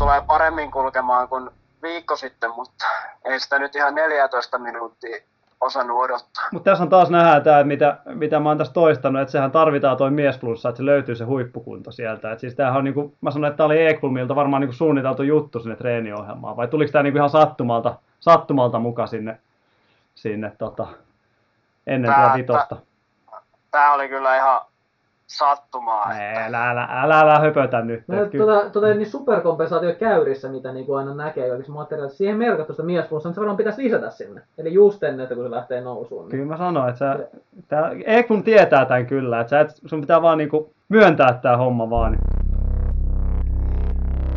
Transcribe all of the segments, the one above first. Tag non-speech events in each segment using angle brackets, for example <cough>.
tulee paremmin kulkemaan kuin viikko sitten, mutta ei sitä nyt ihan 14 minuuttia osannut odottaa. Mutta tässä on taas nähdään tämä, mitä, mitä mä oon tässä toistanut, että sehän tarvitaan toi miesplussa, että se löytyy se huippukunto sieltä. Et siis tämähän on, niin kuin, mä sanoin, että tämä oli Ekulmilta varmaan niin suunniteltu juttu sinne treeniohjelmaan, vai tuliko tämä niin ihan sattumalta, sattumalta mukaan sinne, sinne tota, ennen tuota vitosta? Tämä oli kyllä ihan sattumaa. Ei, älä, älä, älä, älä höpötä nyt. No, tuota, tuota, niin superkompensaatio käyrissä, mitä niin kuin aina näkee kaikissa materiaalissa, siihen merkatusta miesplussa, niin se varmaan pitäisi lisätä sinne. Eli just ennen, että kun se lähtee nousuun. Niin... Kyllä mä sanoin, että sä, tää, Ekun tietää tämän kyllä, että sä et, sun pitää vaan niinku myöntää tämä homma vaan.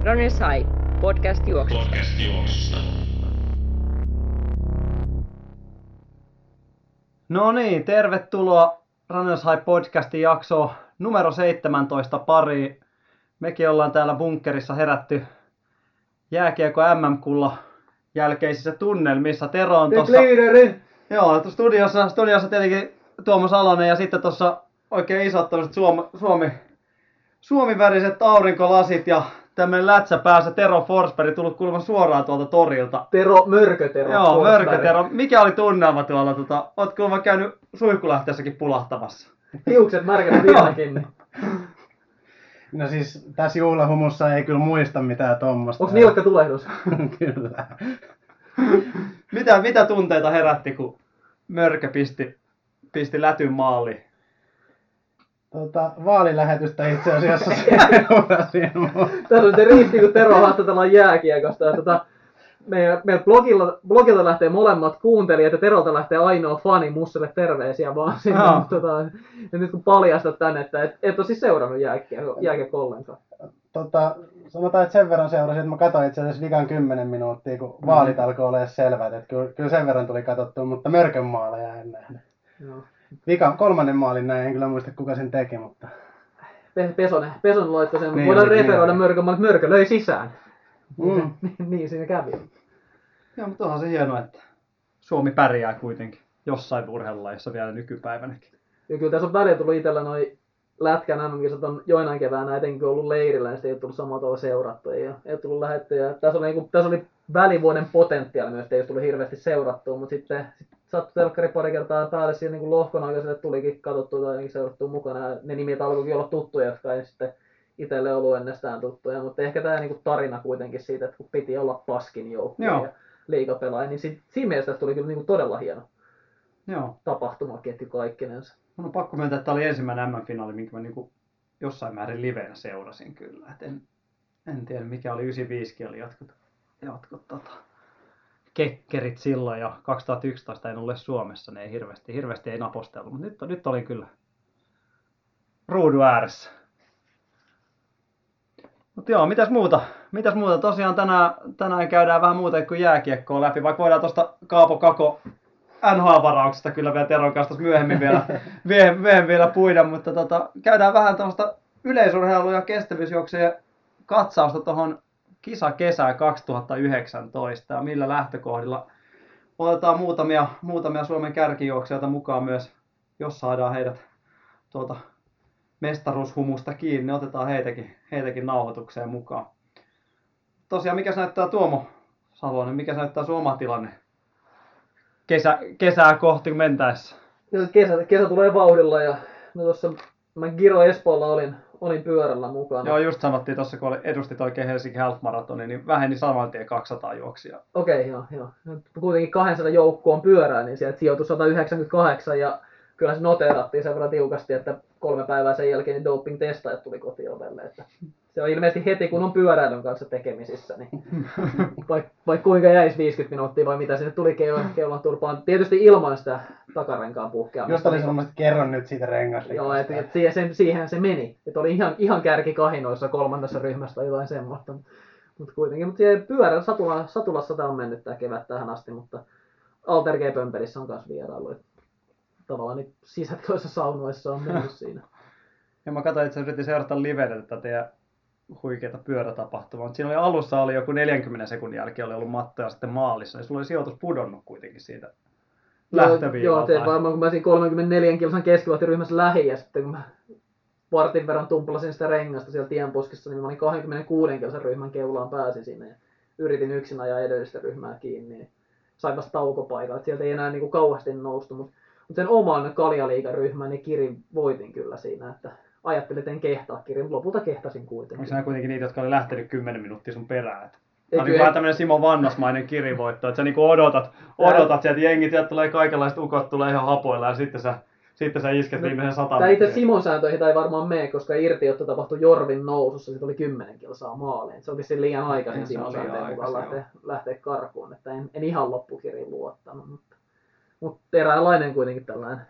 Ronny Sai, podcast juoksusta. Podcast juoksusta. No niin, tervetuloa Runners High podcastin jakso numero 17 pari. Mekin ollaan täällä bunkkerissa herätty jääkiekko MM-kulla jälkeisissä tunnelmissa. Tero on tuossa... Joo, studiossa, studiossa tietenkin Tuomo Salonen ja sitten tuossa oikein isot Suomi, Suomi, Suomi-väriset aurinkolasit ja tämmöinen lätsä päässä Tero Forsberg tullut kuulemma suoraan tuolta torilta. Tero, Mörkötero. Joo, Mörkötero. Mikä oli tunnelma tuolla? Tota, oot kuulemma käynyt suihkulähteessäkin pulahtamassa. Hiukset märkänä vieläkin. No siis tässä juhlahumussa ei kyllä muista mitään tuommoista. Onko nilkka tulehdus? <laughs> kyllä. mitä, mitä tunteita herätti, kun Mörkö pisti, pisti lätyn maaliin? tota, vaalilähetystä itse asiassa <laughs> <laughs> seurasin. Tässä on se riitti, kun Tero haastatellaan jääkiekosta. Tota, meidän, meidän blogilla, blogilla lähtee molemmat kuuntelijat ja Terolta lähtee ainoa fani Musselle terveisiä vaan sinne. No. Tota, ja nyt kun paljastat tänne, että et, et ole siis seurannut jääkiekko ollenkaan. Tota, sanotaan, että sen verran seurasin, että mä katsoin itse asiassa vikan 10 minuuttia, kun mm. vaalit alkoi olla selvät. Että kyllä, kyllä sen verran tuli katsottua, mutta mörkön maaleja en nähnyt. No. Vika, kolmannen maalin näin, en kyllä muista kuka sen teki, mutta... Pesonen, Pesonen laittoi sen, niin, voidaan referoida Mörkön, mutta Mörkö löi sisään. Mm. <laughs> niin siinä kävi. Joo, mutta onhan se hienoa, että Suomi pärjää kuitenkin jossain urheilulajissa vielä nykypäivänäkin. Ja kyllä tässä on välillä tullut itsellä noin lätkän MM-kisat on joinain keväänä etenkin ollut leirillä, niin ei ole tullut samalla tavalla seurattua. Ja ei ole tullut lähettyä. Tässä oli, niin kuin, tässä oli välivuoden potentiaali myös, että ei ole tullut hirveästi seurattua, mutta sitten sit sattui telkkari pari kertaa päälle siihen niin lohkon aikaiselle tulikin katsottua tai seurattua mukana. Ja ne nimet alkoikin olla tuttuja, jotka ei sitten itselle ollut ennestään tuttuja, mutta ehkä tämä niin tarina kuitenkin siitä, että kun piti olla paskin joukkue ja liikapelaaja, niin sit, siinä mielessä tuli kyllä niin kuin todella hieno Joo. tapahtumaketju kaikkinensa. Mun on pakko myöntää, että tämä oli ensimmäinen M-finaali, minkä mä niin kuin jossain määrin liveenä seurasin kyllä. Et en, en tiedä, mikä oli 95 oli jotkut, jotkut tota, kekkerit silloin ja 2011 en ole Suomessa, ne ei hirveästi, hirveästi ei napostellut, mutta nyt, nyt oli kyllä ruudu ääressä. Mutta joo, mitäs muuta? Mitäs muuta? Tosiaan tänään, tänään käydään vähän muuta kuin jääkiekkoa läpi, vaikka voidaan tuosta Kaapo Kako NHL-varauksesta kyllä vielä Teron kanssa myöhemmin <laughs> vielä, myöhemmin vielä puida, mutta tota, käydään vähän tuosta yleisurheilu- ja kestävyysjuoksujen katsausta tuohon kisa kesää 2019 ja millä lähtökohdilla otetaan muutamia, muutamia Suomen kärkijuoksijoita mukaan myös, jos saadaan heidät tuolta mestaruushumusta kiinni, niin otetaan heitäkin, heitäkin nauhoitukseen mukaan. Tosiaan, mikä näyttää Tuomo Salonen, mikä näyttää sun oma tilanne kesä, kesää kohti mentäessä? Kesä, kesä tulee vauhdilla ja no tuossa mä Giro Espoolla olin, olin pyörällä mukana. Joo, just sanottiin tuossa, kun edustit oikein Helsinki Half Marathonin, niin väheni saman tien 200 juoksia. Okei, okay, joo, joo. Kuitenkin 200 joukkoon pyörää, niin sieltä sijoitui 198 ja kyllä se noteerattiin sen verran tiukasti, että kolme päivää sen jälkeen niin doping-testaajat tuli kotiovelle. Että se on ilmeisesti heti, kun on pyöräilyn kanssa tekemisissä, niin <laughs> vaikka vaik kuinka jäisi 50 minuuttia vai mitä sinne tuli keulon turpaan. Tietysti ilman sitä takarenkaan puhkeamista. Just oli semmoista, että kerron nyt siitä rengasta. Joo, että et siihen, sen, siihen se meni. Että oli ihan, ihan kärki kahinoissa kolmannessa ryhmässä tai jotain semmoista. Mutta kuitenkin, mutta pyörä satula, satulassa tämä on mennyt tämä kevät tähän asti, mutta Alter G-pömpelissä on myös vierailu tavallaan niin sisätiloissa <laughs> saunoissa on mennyt <laughs> siinä. Ja mä katsoin, että sä yritin seurata livenä tätä teidän huikeita pyörätapahtumaa, mutta siinä oli alussa oli joku 40 sekunnin jälkeen oli ollut matto ja sitten maalissa, niin sulla oli sijoitus pudonnut kuitenkin siitä lähtöviivalta. Joo, tein varmaan kun mä siinä 34 kilsan keskivattiryhmässä lähin ja sitten kun mä vartin verran tumplasin sitä rengasta siellä tienposkessa, niin mä olin 26 kilsan ryhmän keulaan pääsin sinne ja yritin yksin ajaa edellistä ryhmää kiinni. Niin sain vasta taukopaikalla, että sieltä ei enää niin kuin kauheasti noustu, mutta sen oman kaljaliikaryhmän niin kirin voitin kyllä siinä, että ajattelin, että en kehtaa kirin, mutta lopulta kehtasin kuitenkin. Onko nämä kuitenkin niitä, jotka oli lähtenyt 10 minuuttia sun perään? Tämä on niin vähän tämmöinen Simo Vannasmainen kirivoitto, että sä niinku odotat, odotat sieltä jengit, sieltä tulee kaikenlaiset ukot, tulee ihan hapoilla ja sitten sä, sitten sä isket No, viimeisen sata Tämä itse. Simon sääntöihin tämä ei varmaan mene, koska irtiotto tapahtui Jorvin nousussa, sitten oli 10 kilsaa maaliin. Se vissiin liian aikaisin Se Simon oli sääntöjen mukaan aikaisin, lähteä, lähteä karkuun, että en, en ihan loppukiriin luottanut, mutta, mutta eräänlainen kuitenkin tällainen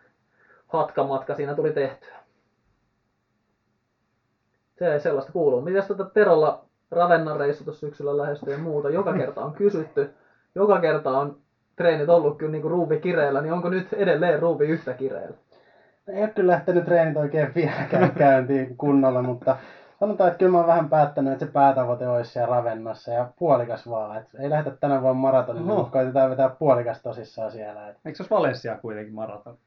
hatkamatka siinä tuli tehtyä. Se sellaista kuuluu. Mitäs tätä Terolla Ravennan reissu tuossa syksyllä lähestyy ja muuta? Joka kerta on kysytty. Joka kerta on treenit ollut kyllä niin ruuvi kireellä, niin onko nyt edelleen ruuvi yhtä kireellä? Ei ole kyllä lähtenyt treenit oikein <laughs> vieläkään käyntiin kunnolla, mutta sanotaan, että kyllä mä oon vähän päättänyt, että se päätavoite olisi siellä Ravennassa ja puolikas vaan. Et ei lähdetä tänä vuonna maratonille, Oho. mutta koitetaan vetää puolikas tosissaan siellä. Et Eikö se olisi Valencia kuitenkin maraton?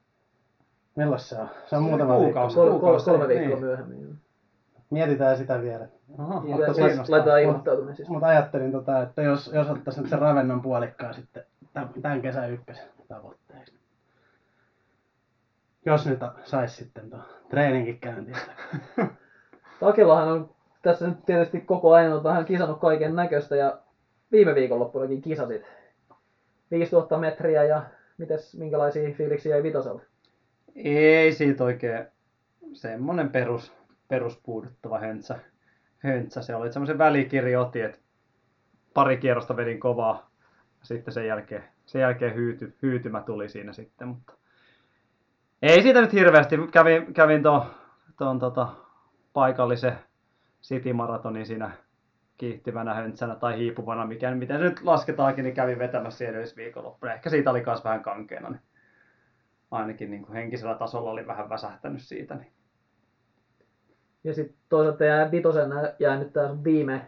milloin se on? Se on Se muutama viikko. kuukausi. Kol, kol, kuukausi, kolme niin. viikkoa myöhemmin. Mietitään sitä vielä. Aha, Ja mutta siis kiinnostaa. laitetaan ilmoittautuminen siis. Mutta ajattelin, tota, että jos, jos ottaisiin nyt se Ravennan puolikkaa sitten tämän kesän ykkösen tavoitteeksi. Jos nyt saisi sitten tuon treeninkin käyntiin. <laughs> Takilahan on tässä nyt tietysti koko ajan on vähän kisannut kaiken näköistä ja viime viikonloppunakin kisasit 5000 metriä ja mites, minkälaisia fiiliksiä jäi vitoselta? Ei siitä oikein semmonen perus, peruspuuduttava höntsä. höntsä. Se oli semmoisen välikirja otin, että pari kierrosta vedin kovaa. Sitten sen jälkeen, sen jälkeen hyyty, hyytymä tuli siinä sitten, mutta ei siitä nyt hirveästi. Kävin, kävin tuon tota, paikallisen City Maratonin siinä kiihtyvänä höntsänä tai hiipuvana, mikä, miten se nyt lasketaankin, niin kävin vetämässä siellä viikonloppuna. Ehkä siitä oli myös vähän kankeena, niin ainakin niin kuin henkisellä tasolla oli vähän väsähtänyt siitä. Niin. Ja sitten toisaalta jää vitosen jää nyt tää sun viime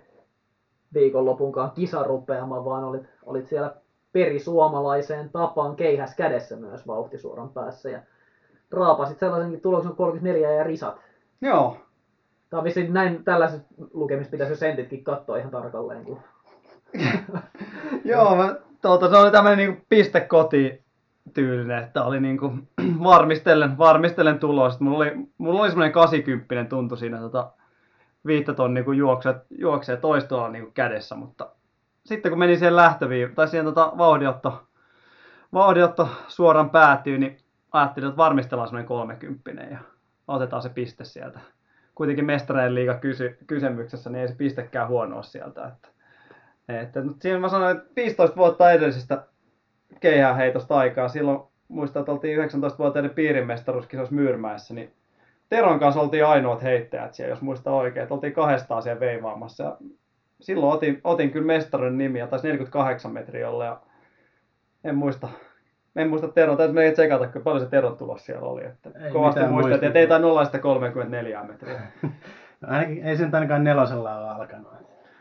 viikonlopunkaan kisarupeama, vaan olit, olit siellä perisuomalaiseen tapaan keihäs kädessä myös vauhtisuoran päässä. Ja raapasit sellaisenkin tuloksen 34 ja risat. Joo, Tämä on vissiin näin, tällaiset lukemista pitäisi jo sentitkin katsoa ihan tarkalleen. Kun... <laughs> Joo, mä, tuota, se oli tämmöinen niinku piste koti tyylinen, että oli niinku <clears throat> varmistellen, varmistellen tulos. Mulla oli, mulla oli semmoinen 80 tuntu siinä tota, viittä tonnia, kun juoksee, juoksee toistolla niinku kädessä, mutta sitten kun meni siihen lähtöviin, tai siihen tota, vauhdiotto, vauhdiotto suoran päätyy, niin ajattelin, että varmistellaan semmoinen 30 ja otetaan se piste sieltä. Kuitenkin mestareen liiga kysy, kysymyksessä, niin ei se pistekään huono ole sieltä. Että, että, mutta siinä mä sanoin, että 15 vuotta edellisestä keihäänheitosta aikaa, silloin muistan, että oltiin 19-vuotiaiden piirimestaruuskisoissa Myyrmäessä, niin Teron kanssa oltiin ainoat heittäjät siellä, jos muistan oikein, että oltiin kahdestaan siellä veivaamassa. Ja silloin otin, otin kyllä mestarin nimiä, taisi 48 metriä olla, ja en muista, en muista Teron, täytyy meidän tsekata, kuinka paljon se Teron tulos siellä oli. Että Ei kovasti muistettiin, että ei tainnut olla sitä 34 metriä. <laughs> No ainakin, ei se nyt ainakaan nelosella ole alkanut.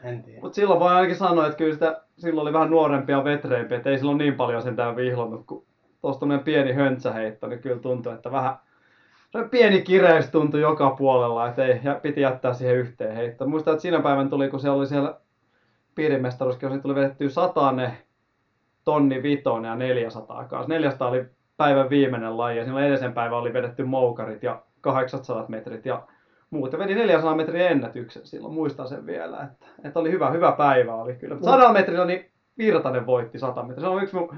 En tiedä. Mutta silloin voi ainakin sanoa, että kyllä sitä, silloin oli vähän nuorempia ja vetreimpiä, että ei silloin niin paljon sentään vihlonnut, kun tuossa pieni höntsäheitto, niin kyllä tuntui, että vähän se pieni kireys tuntui joka puolella, että ei, ja piti jättää siihen yhteen heittoon. Muistan, että siinä päivän tuli, kun se oli siellä piirimestaruuskin, niin tuli vedettyä satane, tonni vitonen ja 400 kanssa. 400 oli päivän viimeinen laji ja silloin edellisen päivän oli vedetty moukarit ja 800 metrit ja muuten vedi 400 metrin ennätyksen silloin, muistan sen vielä, että, että oli hyvä, hyvä päivä oli kyllä. Mutta 100 metrillä niin Virtanen voitti 100 metriä. Se on yksi mun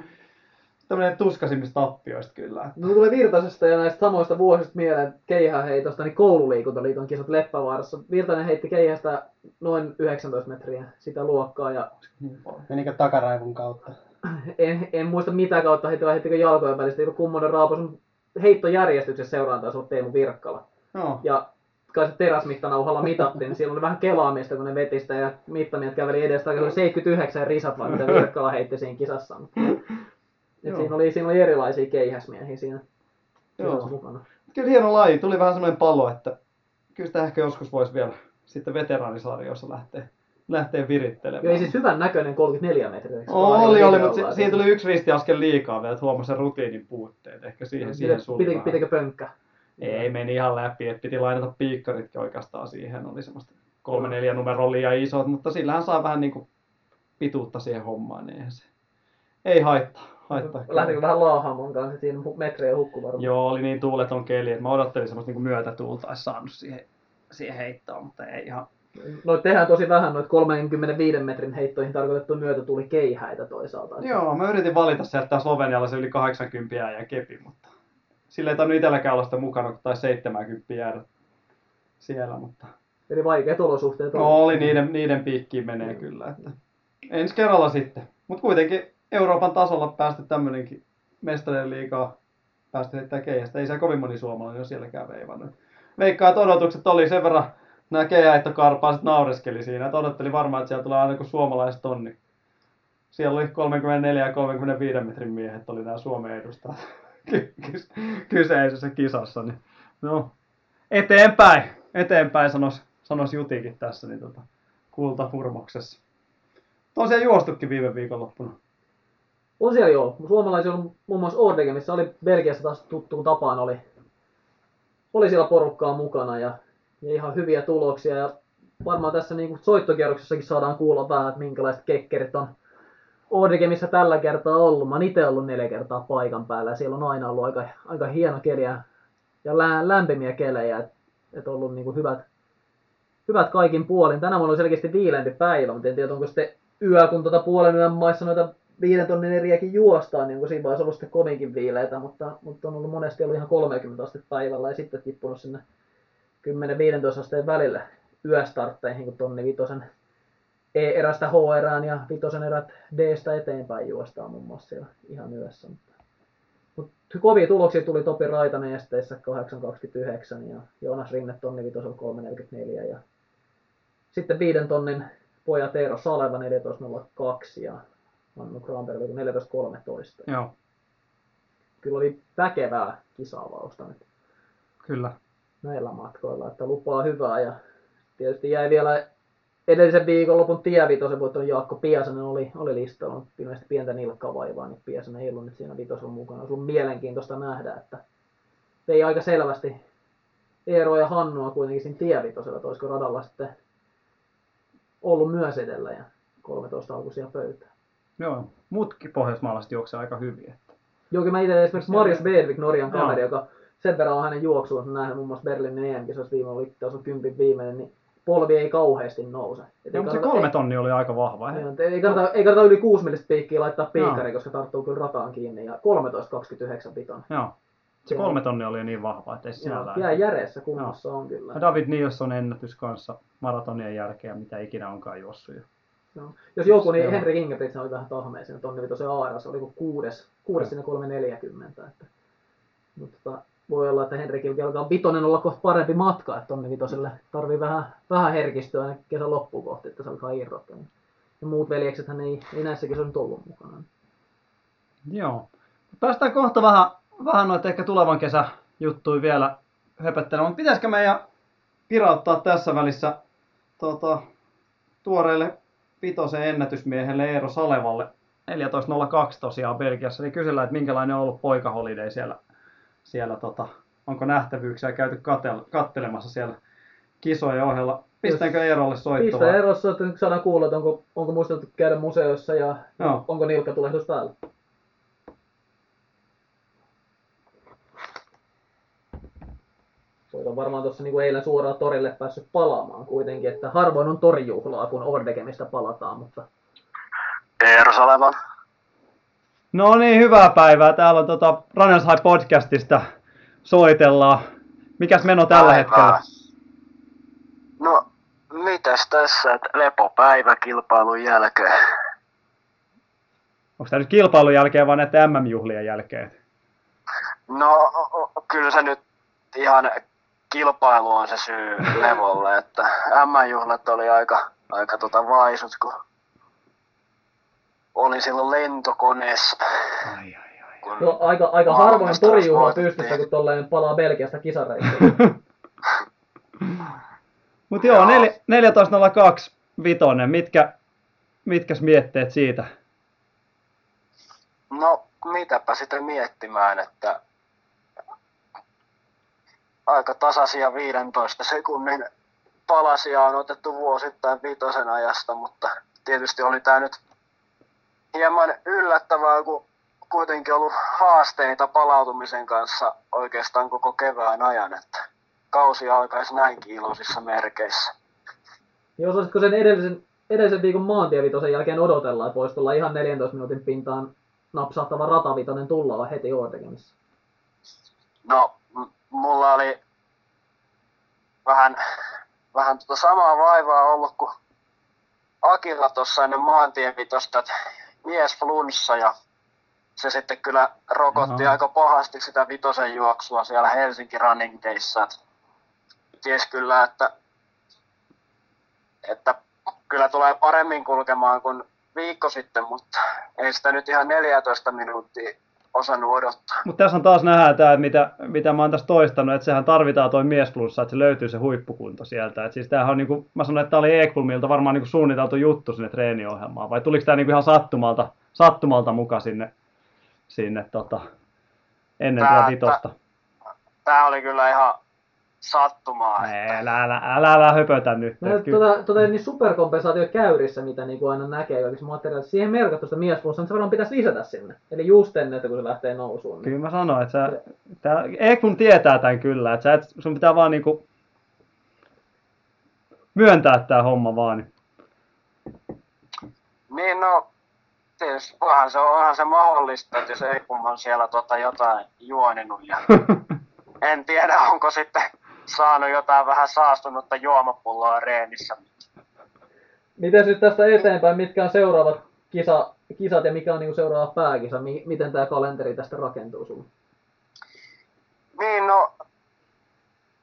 tämmöinen tuskaisimmista tappioista kyllä. No tulee Virtasesta ja näistä samoista vuosista mieleen keihäheitosta, niin koululiikuntaliiton kisat Leppävaarassa. Virtanen heitti keihästä noin 19 metriä sitä luokkaa ja Niin. Menikö takaraivun kautta? <coughs> en, en muista mitä kautta heitti vai heittikö jalkojen välistä, joku kummonen raapasun heittojärjestyksessä seuraan olla Teemu Virkkala. Joo. Ja kai se teräsmittanauhalla mitattiin, niin siellä oli vähän kelaamista, kun ne veti sitä ja mittamiehet käveli edestä, oli 79 risat vai mitä Virkkala heitti siinä kisassa. <laughs> Et siinä, oli, siinä oli erilaisia keihäsmiehiä siinä Joo. mukana. Kyllä hieno laji. Tuli vähän semmoinen palo, että kyllä sitä ehkä joskus voisi vielä sitten veteraanisarjoissa lähteä, lähteä virittelemään. Joo, ei siis hyvän näköinen 34 metriä. oli, oli, videolla, mutta että- siihen tuli yksi ristiaskel liikaa vielä, että huomasi sen rutiinin puutteet. Ehkä siihen, siihen Piti- suli Pitikö, pitikö pönkkä? Ei meni ihan läpi, että piti lainata piikkaritkin oikeastaan siihen. Oli semmoista kolme neljä numeroa liian isot, mutta sillähän saa vähän niinku pituutta siihen hommaan, niin se ei haittaa. haittaa. Lähtikö vähän laahaamaan kanssa siinä metrejä hukku varmaan? Joo, oli niin tuuleton keli, että mä odottelin semmoista niinku myötätuulta, olisi saanut siihen, siihen heittoon, mutta ei ihan... Noit tehdään tosi vähän noit 35 metrin heittoihin tarkoitettu myötä tuli keihäitä toisaalta. Joo, mä yritin valita sieltä se yli 80 ja kepi, mutta sillä ei tainnut itselläkään olla sitä mukana, kun taisi 70 jäädä siellä, mutta Eli vaikeat olosuhteet no, oli niiden, niiden piikkiin menee kyllä. Että ensi kerralla sitten. Mutta kuitenkin Euroopan tasolla päästä tämmönenkin mestarien liikaa päästä heittää keihästä. Ei se kovin moni suomalainen ole sielläkään veivannut. Veikkaa, että odotukset oli sen verran nämä keihäittokarpaaset naureskeli siinä, että odotteli varmaan, että siellä tulee aina kuin suomalaiset tonni. Siellä oli 34 ja 35 metrin miehet oli nämä Suomen edustajat <laughs> ky- ky- kyseisessä kisassa. Niin, no, eteenpäin, eteenpäin sanois, sanois Jutikin tässä, niin tota, kultahurmoksessa. Tosiaan juostukin viime viikonloppuna. On siellä joo. Suomalaisia on muun muassa Ordege, missä oli Belgiassa taas tuttuun tapaan oli, oli siellä porukkaa mukana ja, ja ihan hyviä tuloksia. Ja varmaan tässä niin kuin soittokierroksessakin saadaan kuulla vähän, että minkälaiset kekkerit on Ordege, missä tällä kertaa ollut. Mä oon itse ollut neljä kertaa paikan päällä ja siellä on aina ollut aika, aika hieno keli ja, lä, lämpimiä kelejä. Että et ollut niin kuin hyvät, hyvät kaikin puolin. Tänään mulla on selkeästi viileämpi päivä, mutta en tiedä onko sitten yö, kun tuota puolen yön maissa noita viiden tonnin eriäkin juostaan, niin siinä vaiheessa ollut sitten kovinkin viileitä, mutta, mutta on ollut monesti ollut ihan 30 astetta päivällä ja sitten tippunut sinne 10-15 asteen välille yöstartteihin, kun tonni vitosen E-erästä HR ja vitosen erät D-stä eteenpäin juostaan muun muassa siellä ihan yössä. Mutta, mutta kovia tuloksia tuli Topi Raitanen esteissä 8.29 ja Joonas Rinne tonni vitosella 3.44 ja sitten viiden tonnin pojat Eero Saleva 14.02 ja Hannu Granberg oli 14.13. Joo, Kyllä oli väkevää kisaavausta nyt kyllä. Näillä matkoilla, että lupaa hyvää ja tietysti jäi vielä edellisen viikonlopun tievitosen voittanut Jaakko Piasanen oli, oli listalla, mutta ilmeisesti pientä nilkkavaivaa, niin Piasanen ei ollut nyt siinä vitosella mukana. Olisi ollut mielenkiintoista nähdä, että vei aika selvästi Eero ja Hannua kuitenkin siinä tievitosella, että olisiko radalla sitten ollut myös edellä ja 13 alkuisia pöytää. Joo, muutkin pohjoismaalaiset juoksee aika hyvin. Että. Joo, kyllä mä itse esimerkiksi Marius Bervik, Norjan kaveri, joka sen verran on hänen juoksuunsa nähnyt muun muassa Berliinin EM-kisoissa viime oli on kympin viimeinen, niin polvi ei kauheasti nouse. Et ei mutta se kolme tonni oli aika vahva. Ei, ei, ei, kannata, ei kannata yli 6 millistä piikkiä laittaa piikkari, koska tarttuu kyllä rataan kiinni. Ja 13.29 piton. Joo. Se kolme tonnia oli niin vahva, että ei se sinällään. jää järeessä kunnossa on kyllä. Ja David Nilsson ennätys kanssa maratonien jälkeen, mitä ikinä onkaan juossut. jo. Joo. Jos joku, niin. Henrik Ingebrigtsen oli vähän tahmea siinä tonni vitosen aaras, oli kuin kuudes, kuudes sinne 340. Että, mutta tota, voi olla, että Henrikillä alkaa vitonen olla kohta parempi matka, että tonni vitoselle tarvii vähän, vähän herkistyä aina kesän loppuun kohti, että se alkaa irrottaa. Ja muut veljeksethän ei, ei näissäkin se on ollut mukana. Joo. Päästään kohta vähän, vähän noita ehkä tulevan kesän juttuja vielä höpöttelemään. Mutta pitäisikö meidän pirauttaa tässä välissä tota, tuoreelle vitosen ennätysmiehelle Eero Salevalle 14.02 tosiaan Belgiassa, niin kysellään, että minkälainen on ollut poikaholiday siellä, siellä tota, onko nähtävyyksiä käyty katel, kattelemassa siellä kisojen ohella. Pistäänkö Eerolle soittoa? Pistä erossa, että nyt saadaan kuulla, että onko, onko muistettu käydä museoissa ja Joo. onko nilkkatulehdus päällä. Soitan varmaan tuossa niin kuin eilen suoraan torille päässyt palaamaan kuitenkin, että harvoin on torijuhlaa, kun Ordekemistä palataan, mutta Eero Saleva. No niin, hyvää päivää. Täällä on tota Runners High podcastista soitellaan. Mikäs meno tällä Päivää. hetkellä? No, mitäs tässä, että lepopäivä kilpailun jälkeen. Onko tämä nyt kilpailun jälkeen vai näiden MM-juhlien jälkeen? No, kyllä se nyt ihan kilpailu on se syy levolle, että M-juhlat oli aika, aika tota vaisut, kun oli silloin lentokoneessa. Ai, ai, ai. Kun no, aika, aika harvoin voitettiin. pystyssä, kun tolleen palaa Belgiasta kisareissuun. <laughs> Mutta joo, Joo. nel- 14.02 vitonen. Mitkä, mitkäs mietteet siitä? No, mitäpä sitä miettimään, että aika tasaisia 15 sekunnin palasia on otettu vuosittain viitosen ajasta, mutta tietysti oli tämä nyt hieman yllättävää, kun kuitenkin ollut haasteita palautumisen kanssa oikeastaan koko kevään ajan, että kausi alkaisi näinkin iloisissa merkeissä. Niin osaisitko sen edellisen, edellisen viikon maantievitosen jälkeen odotella, että voisi tulla ihan 14 minuutin pintaan napsahtava ratavitonen tulla heti tekemissä? No, m- mulla oli vähän, vähän tota samaa vaivaa ollut kuin Akilla tuossa ennen maantievitosta, että mies flunssa ja se sitten kyllä rokotti Aha. aika pahasti sitä vitosen juoksua siellä Helsinki Running Dayssa. Ties kyllä, että, että kyllä tulee paremmin kulkemaan kuin viikko sitten, mutta ei sitä nyt ihan 14 minuuttia osannut odottaa. Mutta tässä on taas nähdään tämä, mitä, mitä mä oon tässä toistanut, että sehän tarvitaan toi miesplussa, että se löytyy se huippukunto sieltä. Et siis tämähän on niinku, mä sanoin, että tämä oli Ekblomilta varmaan niinku suunniteltu juttu sinne treeniohjelmaan, vai tuliko tämä niinku ihan sattumalta, sattumalta mukaan sinne, sinne tota, ennen tätä vitosta? Tämä oli kyllä ihan sattumaa. Ei, älä, älä, älä, älä höpötä nyt. No, tuota, tuota, niin superkompensaatio käyrissä, mitä niin kuin aina näkee kaikissa materiaalissa, siihen merkattu sitä miesplussaa, niin se varmaan pitäisi lisätä sinne. Eli just ennen, että kun se lähtee nousuun. Niin... Kyllä mä sanoin, että sä, tää, Ekblom tietää tämän kyllä, että sä et, sun pitää vaan niinku myöntää tämä homma vaan. Niin, niin no, tietysti onhan se, onhan se mahdollista, että jos Ekblom on siellä tota jotain juoninut ja <laughs> en tiedä, onko sitten saanut jotain vähän saastunutta juomapulloa reenissä. Miten nyt tästä eteenpäin, mitkä on seuraavat kisa, kisat ja mikä on niin seuraava pääkisa? Miten tämä kalenteri tästä rakentuu sinulle? Niin, no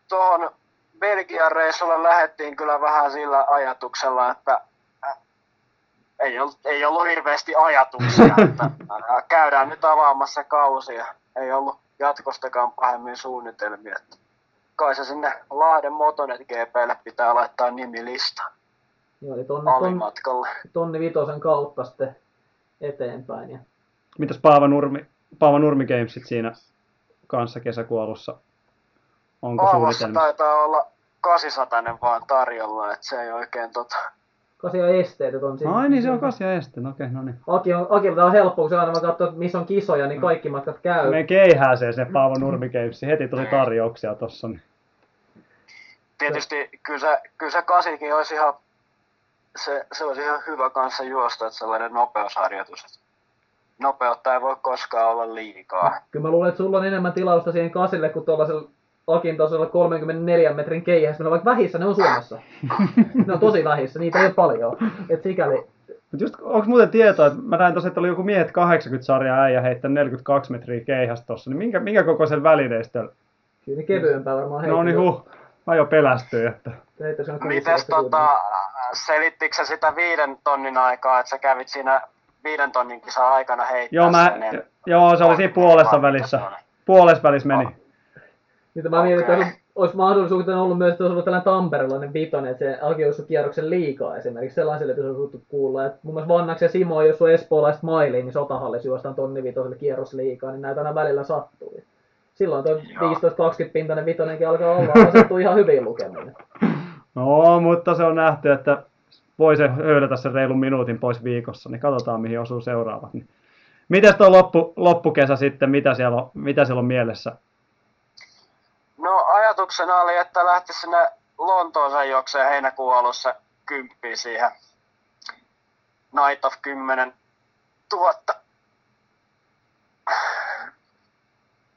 tuohon Belgian reissulle lähdettiin kyllä vähän sillä ajatuksella, että äh, ei ollut, ei ollut hirveästi ajatuksia, <laughs> että äh, käydään nyt avaamassa kausia. Ei ollut jatkostakaan pahemmin suunnitelmia. Että kai se sinne Lahden Motonet GPlle pitää laittaa nimilista. Joo, eli tonni, tonni, tonni vitosen kautta sitten eteenpäin. Ja... Mitäs Paava Nurmi, Paava Nurmi Gamesit siinä kanssa kesäkuolussa? Onko Paavassa taitaa olla 800 vaan tarjolla, että se ei oikein tota... Kasia esteet on siinä. Ai niin, se on kasia esteet, okei, no niin. Aki on, Akilta on helppo, kun se aina katsoo, että missä on kisoja, niin kaikki matkat käy. Me keihää se, Paavo Nurmi Games. Heti tuli tarjouksia tossa. Niin tietysti kyllä se, kyllä se kasikin olisi ihan, se, se olisi ihan hyvä kanssa juosta, että sellainen nopeusharjoitus. Nopeutta ei voi koskaan olla liikaa. Kyllä mä luulen, että sulla on enemmän tilausta siihen kasille kuin tuollaisella Akin tasolla 34 metrin keihässä, ne vaikka vähissä ne on Suomessa. ne on tosi vähissä, niitä ei ole paljon. Et sikäli... Mut just, onko muuten tietoa, että mä näin tosiaan, että oli joku miehet 80 sarjaa äijä heittää 42 metriä keihästä tossa, niin minkä, minkä kokoisen välineistö? Kyllä kevyempää varmaan heittää. No niin huh. Mä jo pelästyin, että... Mites tota, selittikö sitä viiden tonnin aikaa, että sä kävit siinä viiden tonnin kisa aikana heittää Joo, mä, joo se oli siinä puolessa välissä. Puolessa välissä meni. Nyt mä mietin, että olisi mahdollisuutta ollut myös, että olisi ollut tällainen tamperelainen vitonen, että se alki kierroksen liikaa esimerkiksi. Sellainen selitys olisi voitu kuulla. Että mun mielestä Vannaksi ja Simo, jos on espoolaiset mailiin, niin sotahallissa juostaan tonni vitoselle kierros liikaa, niin näitä aina välillä sattuu silloin tuo 15-20 pintainen vitonenkin alkaa olla asettu ihan hyvin lukemiin. <laughs> No, mutta se on nähty, että voi se höylätä sen reilun minuutin pois viikossa, niin katsotaan mihin osuu seuraavat. Niin. Miten tuo loppu, loppukesä sitten, mitä siellä, on, mitä siellä on mielessä? Ajatuksena oli, että lähtisi sinne Lontooseen jokseen heinäkuun alussa kymppiin siihen Night of 10 tuhatta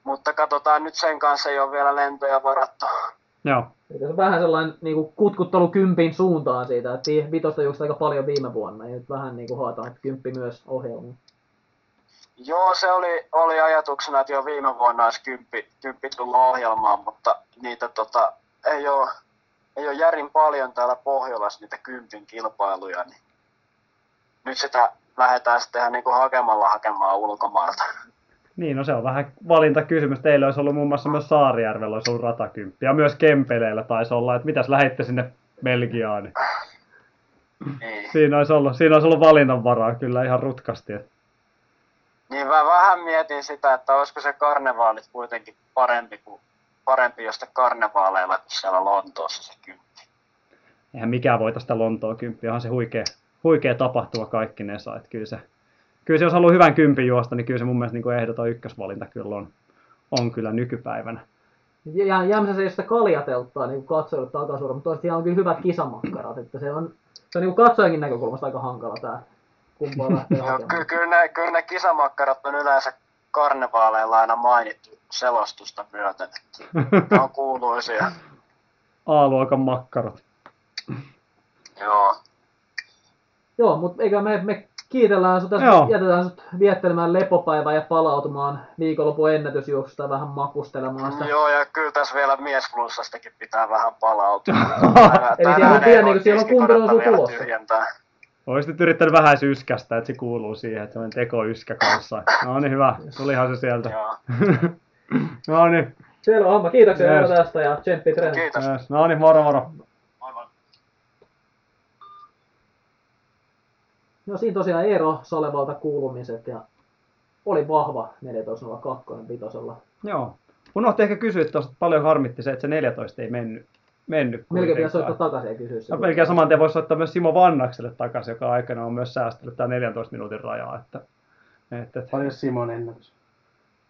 mutta katsotaan nyt sen kanssa ei ole vielä lentoja varattu. Joo. Eli se on vähän sellainen niin kuin kutkuttelu kympin suuntaan siitä, että vitosta juoksi aika paljon viime vuonna, ja nyt vähän niin kuin haetaan, että kymppi myös ohjelmiin. Joo, se oli, oli ajatuksena, että jo viime vuonna olisi kymppi, kymppi tullut ohjelmaan, mutta niitä tota, ei, ole, ei ole järin paljon täällä Pohjolassa niitä kympin kilpailuja, niin nyt sitä lähdetään sitten niin kuin hakemalla hakemaan ulkomailta. Niin, no se on vähän valintakysymys. Teillä olisi ollut muun muassa myös Saarijärvellä olisi ollut ratakymppi. Ja myös Kempeleillä taisi olla, että mitäs lähditte sinne Belgiaan. Niin. Siinä, olisi ollut, siinä olisi ollut valinnanvaraa kyllä ihan rutkasti. Niin mä vähän mietin sitä, että olisiko se karnevaalit kuitenkin parempi kuin parempi josta karnevaaleilla kuin siellä Lontoossa se kymppi. Eihän mikään voita sitä Lontoa kymppiä, onhan se huikea, huikea tapahtuma kaikkinensa. Että kyllä, se, kyllä se, jos haluaa hyvän kympin juosta, niin kyllä se mun mielestä niin kuin ehdoton ykkösvalinta kyllä on, on kyllä nykypäivänä. Ja jäämässä se, sitä kaljatelttaa niin katsojille takasuora, mutta toisaalta on kyllä hyvät kisamakkarat, että se on, se on niin katsojankin näkökulmasta aika hankala tämä kumpaa lähtee Joo, hakemaan. ky- kyllä, ne, kyllä ne kisamakkarat on yleensä karnevaaleilla aina mainittu selostusta myöten. Ne on kuuluisia. A-luokan makkarat. Joo. Joo, mutta eikä me, me kiitellään sut tästä, Joo. jätetään sut viettelemään lepopäivää ja palautumaan viikonlopun ennätysjuoksusta vähän makustelemaan sitä. Joo, ja kyllä tässä vielä miesflunssastakin pitää vähän palautua. Eli siellä on pieni, kun siellä on kuntoutus tulossa. Tyhjentää. Olisit nyt yrittänyt vähän yskästä, että se kuuluu siihen, että se on tekoyskä kanssa. No niin hyvä, tulihan se sieltä. <laughs> No niin, Selvä homma, kiitoksia Yes. tästä ja tsemppi treeni. Kiitos. yes. no niin, moro moro. No siinä tosiaan Eero Salevalta kuulumiset ja oli vahva 14.02 vitosella. Joo. Unohti ehkä kysyä tuosta, että paljon harmitti se, että se 14 ei mennyt. Mennyt Melkein pitäisi kuitenkaan. soittaa takaisin ja kysyä se. No, melkein saman tien voisi soittaa myös Simo Vannakselle takaisin, joka aikana on myös säästellyt tämä 14 minuutin rajaa. Että, että, että Paljon Simon ennätys.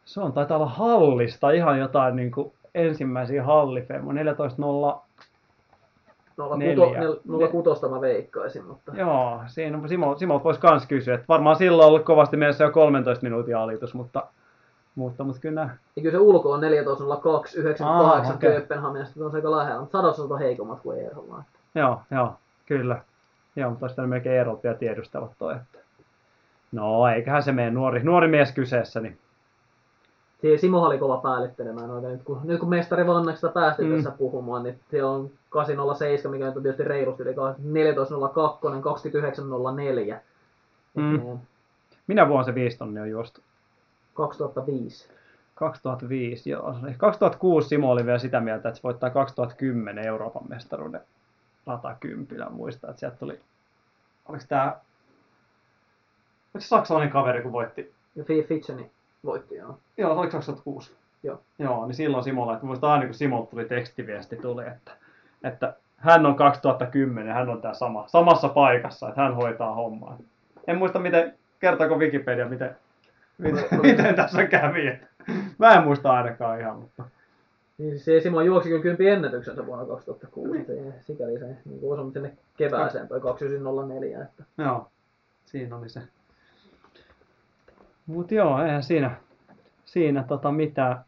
se on taitaa olla hallista ihan jotain niin kuin ensimmäisiä hallifemmo. 14.0. Neljä. 06 mä veikkaisin, mutta Joo, siinä Simo, Simo voisi kans kysyä. Että varmaan silloin on ollut kovasti mielessä jo 13 minuutin alitus, mutta, mutta, mutta kyllä ja kyllä se ulko on 14.02, 98 Aa, okei. Kööpenhaminasta, on se aika lähellä, mutta sadossa on heikommat kuin Eerolla. Joo, joo, kyllä. Joo, mutta pitänyt melkein erot vielä tiedustella toi, että... No, eiköhän se mene nuori, nuori mies kyseessä, niin Siinä Simo oli kova päällyttelemään noita. Nyt kun, nyt kun mestari Vannaksesta päästiin Mm. tässä puhumaan, niin se on 807, mikä on tietysti reilusti yli 14.02, 29.04. Mm. Mm. minä vuonna se viisi tonnia on juostu? 2005. 2005, joo. 2006 Simo oli vielä sitä mieltä, että se voittaa 2010 Euroopan mestaruuden ratakympillä. Muistaa, että sieltä tuli... Oliko tää... Oliko se saksalainen kaveri, kun voitti Fitcheni voitti, joo. Joo, se oli 2006. Joo. Joo, niin silloin Simolla, että muistan aina kun Simolta tuli tekstiviesti tuli, että, että hän on 2010, hän on tää sama, samassa paikassa, että hän hoitaa hommaa. En muista miten, kertooko Wikipedia, miten, miten, miten tässä kävi. Mä en muista ainakaan ihan, mutta Niin se Simo juoksi kyllä kympi ennätyksensä vuonna 2006. Se, sikäli se niin kuin osannut sinne kevääseen toi 2904. Että. joo, siinä oli se. Mut joo, eihän siinä, siinä tota mitään.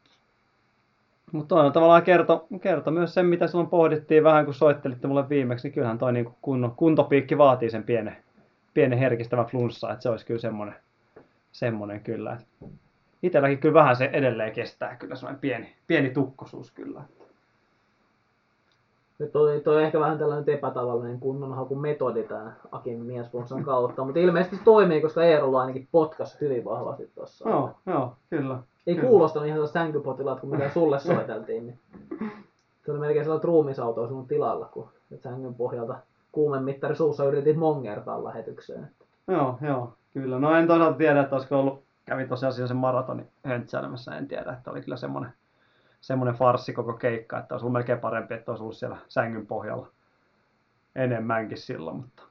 Mutta toi on tavallaan kerto, kerto myös sen, mitä silloin pohdittiin vähän, kun soittelitte mulle viimeksi, niin kyllähän toi niin kunno, kuntopiikki vaatii sen pienen, pienen herkistävän flunssa, että se olisi kyllä semmoinen, semmoinen kyllä. Et Itelläkin kyllä vähän se edelleen kestää kyllä semmoinen pieni, pieni tukkosuus kyllä. Nyt toi, toi on ehkä vähän tällainen epätavallinen kunnonhakumetodi tämä Akin miesflunssan kautta, mutta ilmeisesti se toimii, koska Eerolla ainakin potkas hyvin vahvasti tuossa. Joo, joo, kyllä. Ei kyllä. kuulostanut ihan sänkypotilaat kuin mitä sulle soiteltiin. Niin. Se oli melkein sellainen ruumisauto sinun tilalla, kun sängyn pohjalta kuumemittari suussa yritit mongertaa lähetykseen. Joo, joo, kyllä. No en toisaalta tiedä, että olisiko ollut, kävin tosiaan sen maratonin höntsäilemässä, en tiedä, että oli kyllä semmoinen, semmoinen farssi koko keikka, että olisi ollut melkein parempi, että olisi ollut siellä sängyn pohjalla enemmänkin silloin, mutta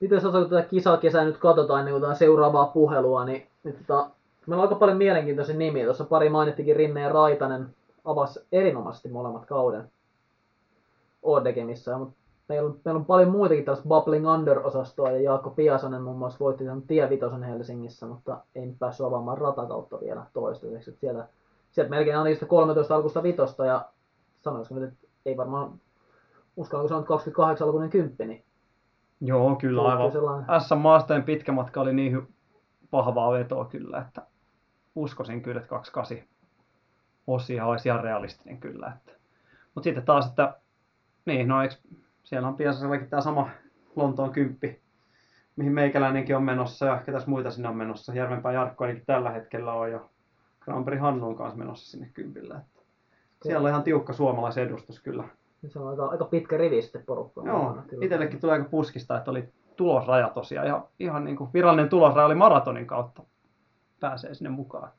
Miten sä kun tätä kisakesää nyt katsotaan, niin kuin seuraavaa puhelua, niin, niin tota, meillä on aika paljon mielenkiintoisia nimiä. Tuossa pari mainittikin Rinne ja Raitanen avasi erinomaisesti molemmat kauden Oddekemissä, mutta meillä on, meillä on paljon muitakin tällaista Bubbling Under-osastoa ja Jaakko Piasanen muun muassa voitti tämän Tie Vitosen Helsingissä, mutta ei nyt päässyt avaamaan ratakautta vielä toistaiseksi. Että Sieltä, sieltä melkein oli sitä 13 alkusta vitosta ja sanoisiko nyt, että ei varmaan uskallanko sanoa, että 28 alkuinen kymppi, niin joo, kyllä aivan. sellainen- S Maasteen pitkä matka oli niin hy- vahvaa vetoa kyllä, että uskoisin kyllä, että 28 osia olisi ihan realistinen kyllä. Että. Mutta sitten taas, että niin, no eikö, siellä on Piasasellakin tämä sama Lontoon kymppi, mihin meikäläinenkin on menossa ja ketäs muita sinne on menossa. Järvenpää Jarkko ainakin tällä hetkellä on jo Grand Prix Hannu on kanssa menossa sinne kympillä. Että siellä on ihan tiukka suomalaisedustus kyllä. se on aika, aika pitkä rivi sitten porukkaa. Joo, itsellekin tulee aika puskista, että oli tulosraja tosiaan. Ihan, ihan niin kuin virallinen tulosraja oli maratonin kautta pääsee sinne mukaan.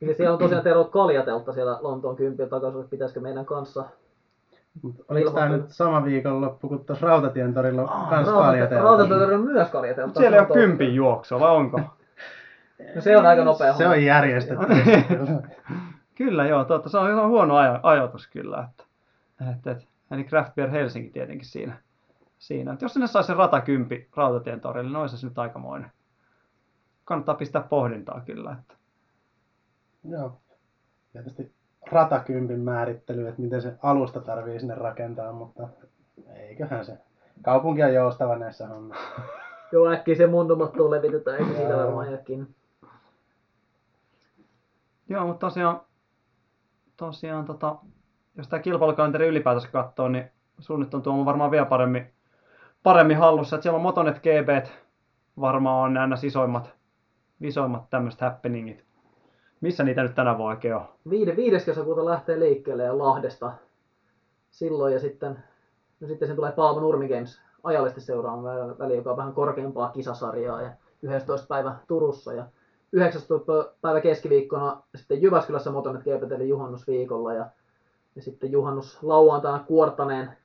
Niin siellä on tosiaan Tero Kaljatelta siellä Lontoon kympillä takaisin, että pitäisikö meidän kanssa Oliko tämä nyt sama viikonloppu, kun tuossa Rautatien torilla on Ah, kans kaljateltu? Rautatiellä on myös Kaljatelta. Siellä ole kympin juoksua, vai onko? No se on aika nopea Se on järjestetty. <laughs> Kyllä joo, totta. Se on ihan huono ajo- ajoitus kyllä. Että, että, että, eli Craft Beer Helsinki tietenkin siinä. siinä. Että jos sinne saisi se ratakympi Rautatien torille, niin olisi se nyt aikamoinen. Kannattaa pistää pohdintaa kyllä. Että. Joo. Tietysti ratakympin määrittely, että miten se alusta tarvii sinne rakentaa, mutta eiköhän se. Kaupunki on joustava näissä hommissa. <laughs> Joo, äkkiä se mundumattuun levitetään, eikä siitä varmaan jääkin. Joo, mutta tosiaan, tosiaan tota, jos tämä kilpailukalenteri ylipäätänsä katsoo, niin sun nyt on varmaan vielä paremmin, paremmin hallussa. Että siellä on Motonet GB, varmaan on nämä isoimmat, isoimmat tämmöiset happeningit. Missä niitä nyt tänä vuonna oikein on? Viide, viides kesäkuuta lähtee liikkeelle ja Lahdesta silloin ja sitten, no sitten sen tulee Paavo Nurmi Games ajallisesti seuraamaan väli, joka on vähän korkeampaa kisasarjaa ja 11. päivä Turussa ja 19. päivä keskiviikkona sitten Jyväskylässä Motonet GP eli juhannusviikolla ja, ja sitten juhannus lauantaina Kuortaneen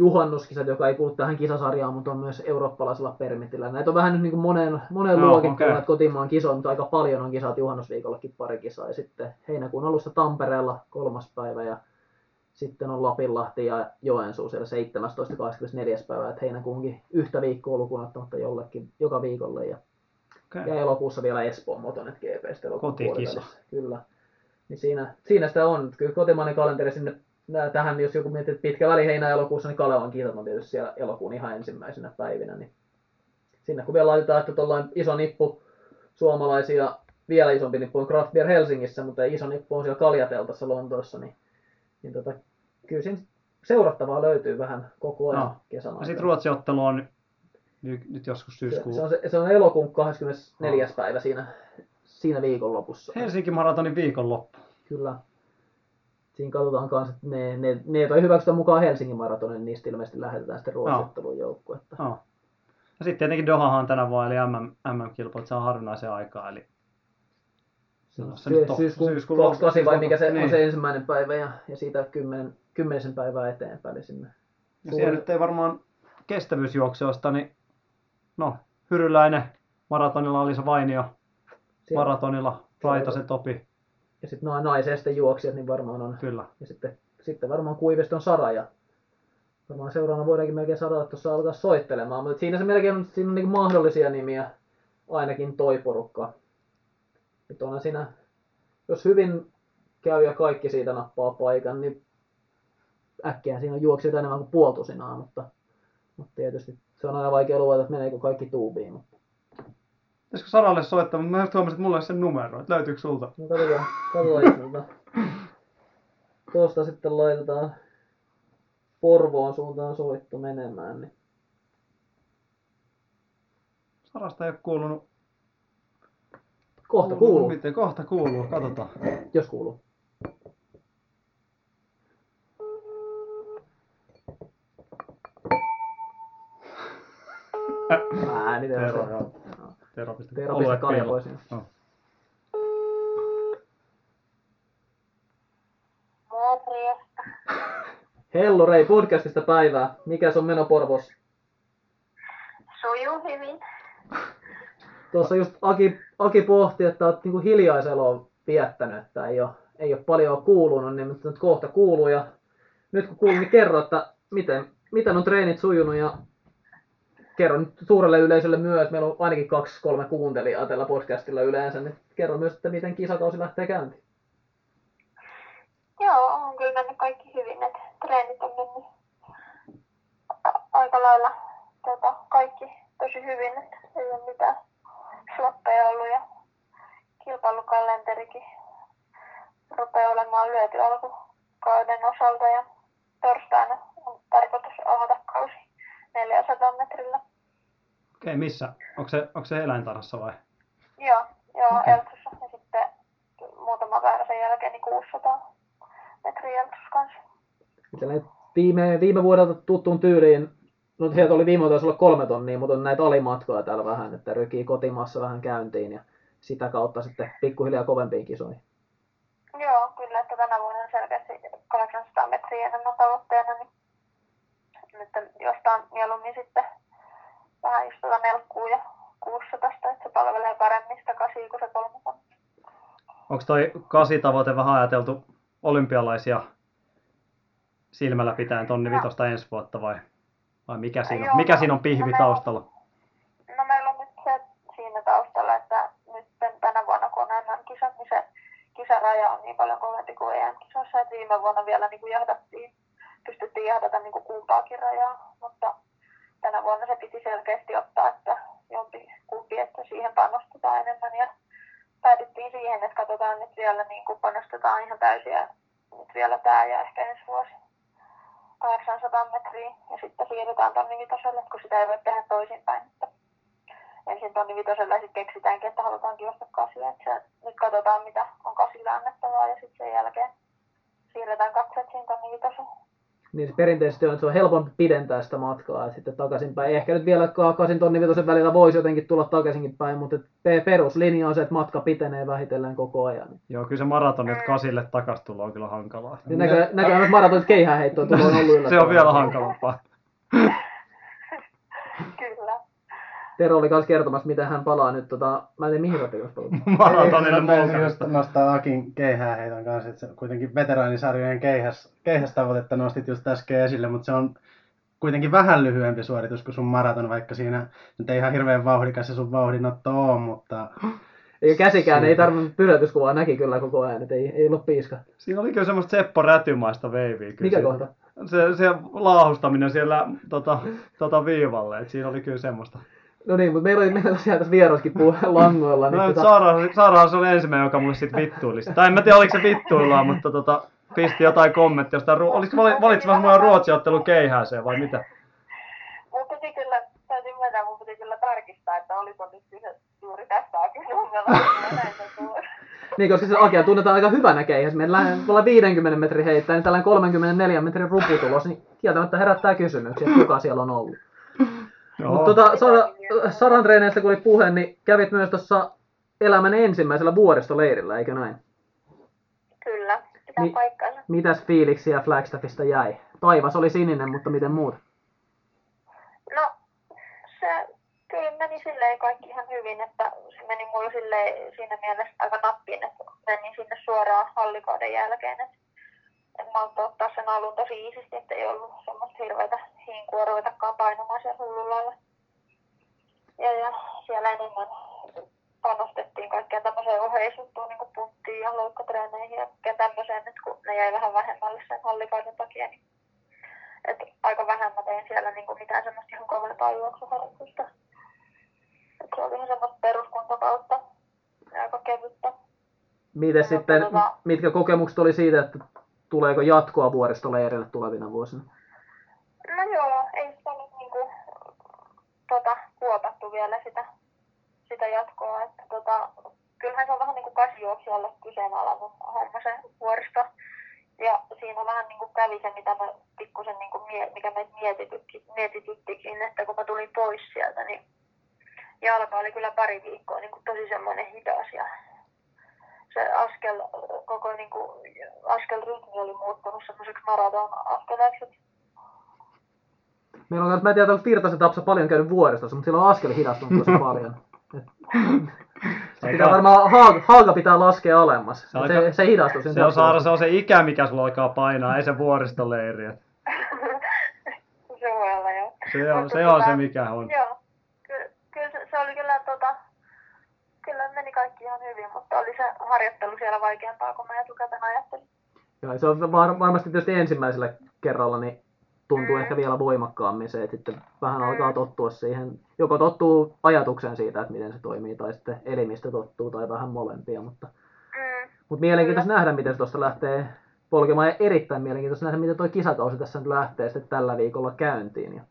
juhannuskisat, joka ei kuulu tähän kisasarjaan, mutta on myös eurooppalaisella permitillä. Näitä on vähän nyt niin kuin monen, monen Joo, luokittu okei. näitä kotimaan kisoja, mutta aika paljon on kisat juhannusviikollakin pari kisaa. Ja sitten heinäkuun alussa Tampereella kolmas päivä ja sitten on Lapinlahti ja Joensuu siellä 17.24. päivä, että heinäkuunkin yhtä viikkoa lukuun ottamatta jollekin joka viikolle. Ja, Okay. ja elokuussa vielä Espoon Motonet GP Kotikisa. Kyllä. Niin siinä, siinä sitä on. Kyllä kotimainen kalenteri sinne tähän, jos joku miettii, että pitkä väli heinä elokuussa, niin Kalevan kisat on tietysti siellä elokuun ihan ensimmäisenä päivinä. Niin sinne kun vielä laitetaan, että tuollainen iso nippu suomalaisia, vielä isompi nippu on Craft Beer Helsingissä, mutta iso nippu on siellä Kaljateltassa Lontoossa, niin, niin tota, kyllä siinä seurattavaa löytyy vähän koko ajan Joo. kesän aikana. sitten Ruotsin ottelu on nyt, nyt joskus syyskuun. se, on, se, se on elokuun 24. päivä siinä, siinä viikonlopussa. Helsinki maratonin viikonloppu. Kyllä. Siinä katsotaan kanssa, että ne, ne, ne ei hyväksytä mukaan Helsingin maratonin, niin niistä ilmeisesti lähetetään sitten ruotsittelun joukkuetta. Joo. Ja sitten tietenkin Dohahan tänä vuonna, eli MM, MM-kilpailut, se on harvinaisen aikaa, eli silloin se on syyskuun, syyskuun 28 vai mikä se niin. on se ensimmäinen päivä ja, ja siitä kymmenen, kymmenisen päivää eteenpäin eli sinne. Ja siellä nyt ei varmaan kestävyysjuoksijoista, niin no, Hyryläinen, maratonilla oli se Vainio, Siellä- maratonilla Raitasen Topi, Ja sitten noin naisesten juoksijat, niin varmaan on. kyllä. Ja sitten, sitten varmaan Kuiviston Sara ja varmaan seuraavana voidaankin melkein Sara tuossa alkaa soittelemaan. Mutta siinä se melkein on, siinä on niin mahdollisia nimiä, ainakin toi porukka. Nyt onhan siinä, jos hyvin käy ja kaikki siitä nappaa paikan, niin äkkiä siinä on juoksijoita enemmän kuin puoltusinaa, mutta, mutta tietysti se on aina vaikea luvata, että meneekö kaikki tuubiin. Mutta Pitäisikö Saralle soittaa, mutta mä just huomasin, että mulla ei sen numero, että löytyykö sulta? no katsotaan, katsotaan jos tuota, tuosta sitten laitetaan Porvoon suuntaan soitto menemään. Niin. Sarasta ei ole kuulunut. Kohta kuuluu, Miten? Kohta kuuluu, katsotaan. jos kuuluu. <laughs> Ääni Tero, Tero. Joo. Tero pistä Tero olue pistä kalja pois. Morjesta. Hello Rei podcastista päivää. Mikä on meno Porvos? Sujuu hyvin. Tuossa just Aki, Aki pohti, että olet niinku hiljaiseloa viettänyt, että ei ole, ei ole paljon kuulunut, niin mutta nyt kohta kuuluu. Ja nyt kun kuuluu, niin kerro, että miten, miten on treenit sujunut ja kerro nyt suurelle yleisölle myös, meillä on ainakin kaksi, kolme kuuntelijaa tällä podcastilla yleensä, niin kerro myös, että miten kisakausi lähtee käyntiin. Joo, on kyllä mennyt kaikki hyvin, että treenit on mennyt aika lailla tota, kaikki tosi hyvin, että ei ole mitään slappeja ollut ja kilpailukalenterikin rupeaa olemaan lyöty alkukauden osalta ja torstaina on tarkoitus avata kausi 400 metrillä. Okei, missä? Onko se, onko se eläintarhassa vai? Joo, joo, Okei. Eltsussa ja sitten muutama päivä sen jälkeen niin 600 metriä Eltsus kanssa. Tällainen viime, viime vuodelta tuttuun tyyliin, no sieltä oli viime olla kolme tonnia, mutta on näitä alimatkoja täällä vähän, että rykii kotimaassa vähän käyntiin ja sitä kautta sitten pikkuhiljaa kovempiin kisoihin. Joo, kyllä, että tänä vuonna on selkeästi 800 metriä enemmän tavoitteena, niin nyt jostain mieluummin sitten vähän just tuota melkkuu ja 600, että se palvelee paremmin sitä 8 kuin se 300. Onko toi kasitavoite vähän ajateltu olympialaisia silmällä pitäen tonni vitosta ensi vuotta vai, vai mikä, siinä, Joo, mikä siinä on no pihvi meillä- taustalla? No meillä on nyt se siinä taustalla, että nyt tänä vuonna kun on MM-kisat, niin se kisaraja on niin paljon kovempi kuin EM-kisoissa, että viime vuonna vielä niin kuin jahdattiin, pystyttiin jahdata niin kuin kumpaakin rajaa, mutta tänä vuonna se piti selkeästi ottaa, että jompi kumpi, että siihen panostetaan enemmän ja päädyttiin siihen, että katsotaan nyt vielä niin kuin panostetaan ihan täysiä nyt vielä tämä ja ehkä ensi vuosi 800 metriä ja sitten siirrytään tonni vitoselle, kun sitä ei voi tehdä toisinpäin. Että ensin tonni vitoselle ja sitten keksitäänkin, että halutaankin juosta kasia. Että nyt katsotaan, mitä on kasille annettavaa ja sitten sen jälkeen siirretään katseet siihen tonni vitoselle. Niin se perinteisesti on, että se on helpompi pidentää sitä matkaa ja sitten takaisinpäin. Ehkä nyt vielä kasin tonni vitosen välillä voisi jotenkin tulla takaisinkin päin, mutta peruslinja on se, että matka pitenee vähitellen koko ajan. Joo, kyllä se maraton, että kasille takas tulla on kyllä hankalaa. Ja näkö, näköjään maratonit keihäänheittoon tuolla on ollut <laughs> Se on vielä hankalampaa. <laughs> Tero oli kanssa kertomassa, miten hän palaa nyt, tota, mä en tiedä mihin ratikassa palaa. Maratonille moukasta. nostaa Akin keihääheiton kanssa, että se kuitenkin veteraanisarjojen keihäs, keihästavoitetta nostit just äsken esille, mutta se on kuitenkin vähän lyhyempi suoritus kuin sun maraton, vaikka siinä nyt ei ihan hirveän vauhdikas se sun vauhdinotto on, mutta Eikä käsikään, ei tarvinnut pyrätyskuvaa, näki kyllä koko ajan, että ei, ei ollut piiska. Siinä oli kyllä semmoista Seppo Rätymaista veiviä. Kyllä Mikä siinä. kohta? Se, se laahustaminen siellä tota, tota viivalle, että siinä oli kyllä semmoista. No niin, mutta meillä oli, meillä tosiaan tässä vieraskin puhua langoilla. No, Niin, tota... tota, Saara, Saara se oli ensimmäinen, joka mulle sit vittuili. Tai en mä tiedä, oliko se vittuillaan, mutta tota, pisti jotain kommenttia. Jostain, ru- oliko vali- valitsemassa mua ruotsiottelu keihääseen vai mitä? Mun piti kyllä, täytyy myöntää, mun piti kyllä tarkistaa, että oliko nyt kyse juuri tästä Akin niin, koska se Akia tunnetaan aika hyvänä keihäs. Meillä tuolla 50 metrin heittää, niin tällainen 34 metrin ruputulos, niin kieltämättä herättää kysymyksiä, että kuka siellä on ollut. Joo. Mutta tota, Sara, Saran treeneistä kun oli puhe, niin kävit myös tuossa elämän ensimmäisellä vuoristoleirillä, eikö näin? Kyllä, pitää Niin. paikkansa. Mitäs fiiliksiä Flagstaffista jäi? Taivas oli sininen, mutta miten muut? No, se kyllä meni silleen kaikki ihan hyvin, että se meni mulla silleen siinä mielessä aika nappiin, että menin sinne suoraan hallikauden jälkeen. Että, että mä oon ottaa sen alun tosi iisisti, että ei ollut semmoista hirveätä hinkua ruvetakaan painamaan siellä hullulalla. Ja, ja siellä enemmän panostettiin kaikkeen tämmöiseen oheisuttuun, niin kuin punttiin ja loukkatreeneihin ja kaikkeen tämmöiseen, että kun ne jäi vähän vähemmälle sen hallikauden takia, niin että aika vähän mä tein siellä niin mitään semmoista ihan kovempaa juoksuharjoitusta. Et se oli ihan semmoista peruskuntakautta ja aika kevyttä. Miten sitten, tota- mitkä kokemukset oli siitä, että tuleeko jatkoa vuoristoleirille tulevina vuosina? No joo, ei sitä nyt niinku, tota, kuopattu vielä sitä, sitä jatkoa. Että, tota, kyllähän se on vähän niin kuin kasijuoksijalle kyseenalainen homma se vuoristo. Ja siinä vähän niin kuin kävi se, mitä mä pikkusen niin kuin mie- mikä meitä mietityttikin, että kun mä tulin pois sieltä, niin jalka oli kyllä pari viikkoa niin kuin tosi semmoinen hidas ja se askel, koko niin kuin, askelrytmi oli muuttunut semmoiseksi maraton askeleeksi. Meillä on, mä en tiedä, onko Virtasen Tapsa paljon käynyt vuoristossa, mutta sillä on askel hidastunut tosi <laughs> paljon. Pitää varmaan, haalka pitää laskea alemmas. Se Se, aika- se, se hidastuu sen Se on Saara, se on se ikä, mikä sulla alkaa painaa, ei se vuoristoleiri. <laughs> se voi olla joo. Se on, Mutta se, on tota, se, mikä on. Joo, kyllä, kyllä se, se, oli kyllä tota, kyllä meni kaikki ihan hyvin, mutta oli se harjoittelu siellä vaikeampaa kuin mä etukäteen ajattelin. Joo, se on var, varmasti tietysti ensimmäisellä kerralla niin tuntuu Mm. ehkä vielä voimakkaammin se, että sitten vähän alkaa tottua siihen, joko tottuu ajatukseen siitä, että miten se toimii, tai sitten elimistö tottuu, tai vähän molempia, mutta, Mm. mutta mielenkiintoista nähdä, miten se tuosta lähtee polkemaan, ja erittäin mielenkiintoista nähdä, miten tuo kisakausi tässä nyt lähtee sitten tällä viikolla käyntiin. Ja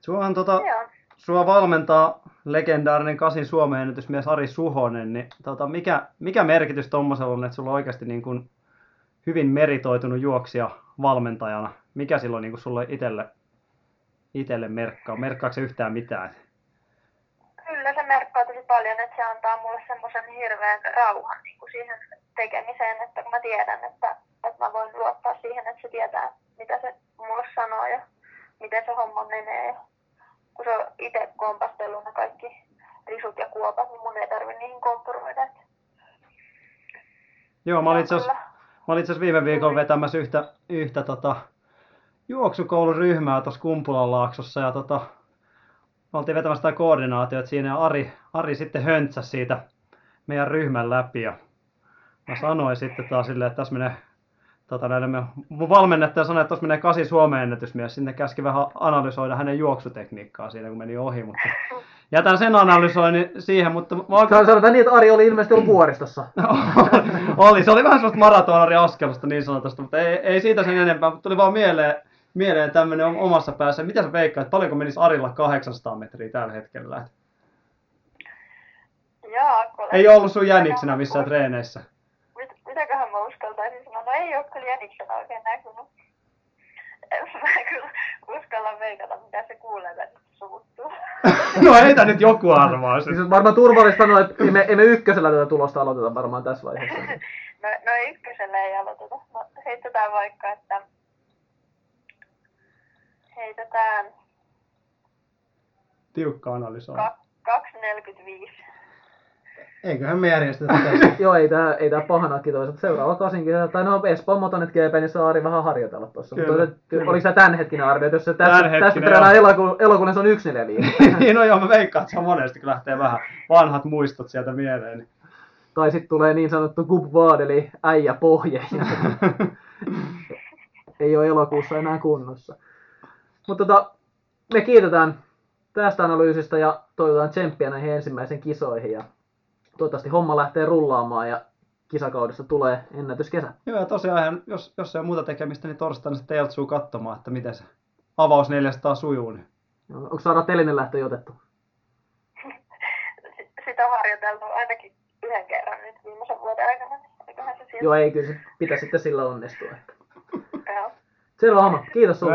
Suohan tota, Joo. Sua valmentaa legendaarinen kasin Suomen ennätysmies Ari Suhonen, niin tota, mikä, mikä merkitys tommosella on, että sulla on oikeasti niin kuin hyvin meritoitunut juoksija valmentajana? Mikä silloin niin kuin sulle itselle, itselle merkkaa? Merkkaako se yhtään mitään? Kyllä se merkkaa tosi paljon, että se antaa mulle semmoisen hirveän rauhan niin kuin siihen tekemiseen, että kun mä tiedän, että, että mä voin luottaa siihen, että se tietää, mitä se mulle sanoo ja miten se homma menee. Kun se on itse kompastellut ne kaikki risut ja kuopat, niin mun ei tarvi niihin kompuroida. Joo, mä olin itse kyllä. asiassa, mä olin itse asiassa viime viikolla vetämässä yhtä, yhtä tota, juoksukouluryhmää tuossa Kumpulan laaksossa ja tota, me oltiin vetämässä sitä koordinaatiota siinä ja Ari, Ari sitten höntsäsi siitä meidän ryhmän läpi ja mä sanoin sitten taas silleen, että tässä menee tota, näiden, me- mun valmennettaja sanoi, että tuossa menee kasi Suomen ennätysmies. Sinne käski vähän analysoida hänen juoksutekniikkaa siinä, kun meni ohi, mutta jätän sen analysoinnin siihen, mutta mä Sano- Sanotaan niin, että Ari oli ilmeisesti ollut vuoristossa. <laughs> oli, se oli vähän semmoista maratonari askelusta niin sanotusta, mutta ei, ei siitä sen enempää, mutta tuli vaan mieleen, mieleen tämmöinen omassa päässä. Mitä sä veikkaat, paljonko menisi Arilla 800 metriä tällä hetkellä? Jaakko. Ei ollut sun jäniksenä missään treeneissä. Mit, mitäköhän mä uskaltaisin ei ole kyllä jäniksenä oikein näkynyt. En mä kyllä uskalla veikata, mitä se kuulee välistä suvuttuu. <laughs> no heitä nyt joku arvaa Siis on varmaan turvallista sanoa, että emme, emme ykkösellä tätä tulosta aloiteta varmaan tässä vaiheessa. No, no ykkösellä ei aloiteta. No, heitetään vaikka, että heitetään Tiukka analysointi. ka- 2.45. Eiköhän me järjestetä tässä. <laughs> Joo, ei tää, ei tää pahanakin toisaalta. Seuraava kasinkin, tai no Espoon Motonet GP, niin saa Ari vähän harjoitella tuossa. Mutta oliko se tämänhetkinen arvio, että jos se tässä treenaa joo. elokuun, elokuun, niin se on 145. <laughs> niin no joo, mä veikkaan, että se on monesti, kun lähtee vähän vanhat muistot sieltä mieleen. Niin. tai sitten tulee niin sanottu Gub Vaad, eli äijä pohje. <laughs> ei ole elokuussa enää kunnossa. Mutta tota, me kiitetään tästä analyysistä ja toivotaan tsemppiä näihin ensimmäisiin kisoihin. Ja toivottavasti homma lähtee rullaamaan ja kisakaudesta tulee ennätyskesä. Joo, ja tosiaan, jos, jos ei ole muuta tekemistä, niin torstaina sitten Teltsuu katsomaan, että miten se avaus 400 sujuu. Niin. Onko saada telinen lähtö jo otettu? Sitä on harjoiteltu ainakin yhden kerran nyt viimeisen vuoden aikana. niin Eiköhän se siellä. Joo, ei kyllä se pitäisi sitten sillä onnistua. Joo. Selvä homma. Kiitos sulle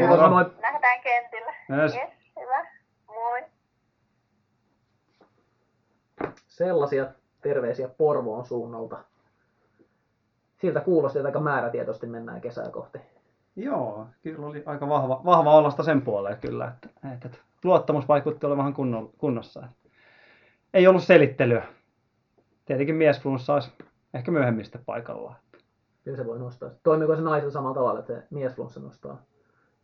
ja Moro. moi. Nähdään kentillä. Yes. Yes, hyvä. Moi. Sellaisia terveisiä Porvoon suunnalta. Siltä kuulosti, että aika määrätietoisesti mennään kesää kohti. Joo, kyllä oli aika vahva, vahva olasta sen puoleen kyllä, että, että, että luottamus vaikutti olevan kunno, kunnossa. Ei ollut selittelyä. Tietenkin miesflunssa olisi ehkä myöhemmin sitten paikallaan. Kyllä se voi nostaa. Toimiiko se naisella samalla tavalla, että se miesflunssa nostaa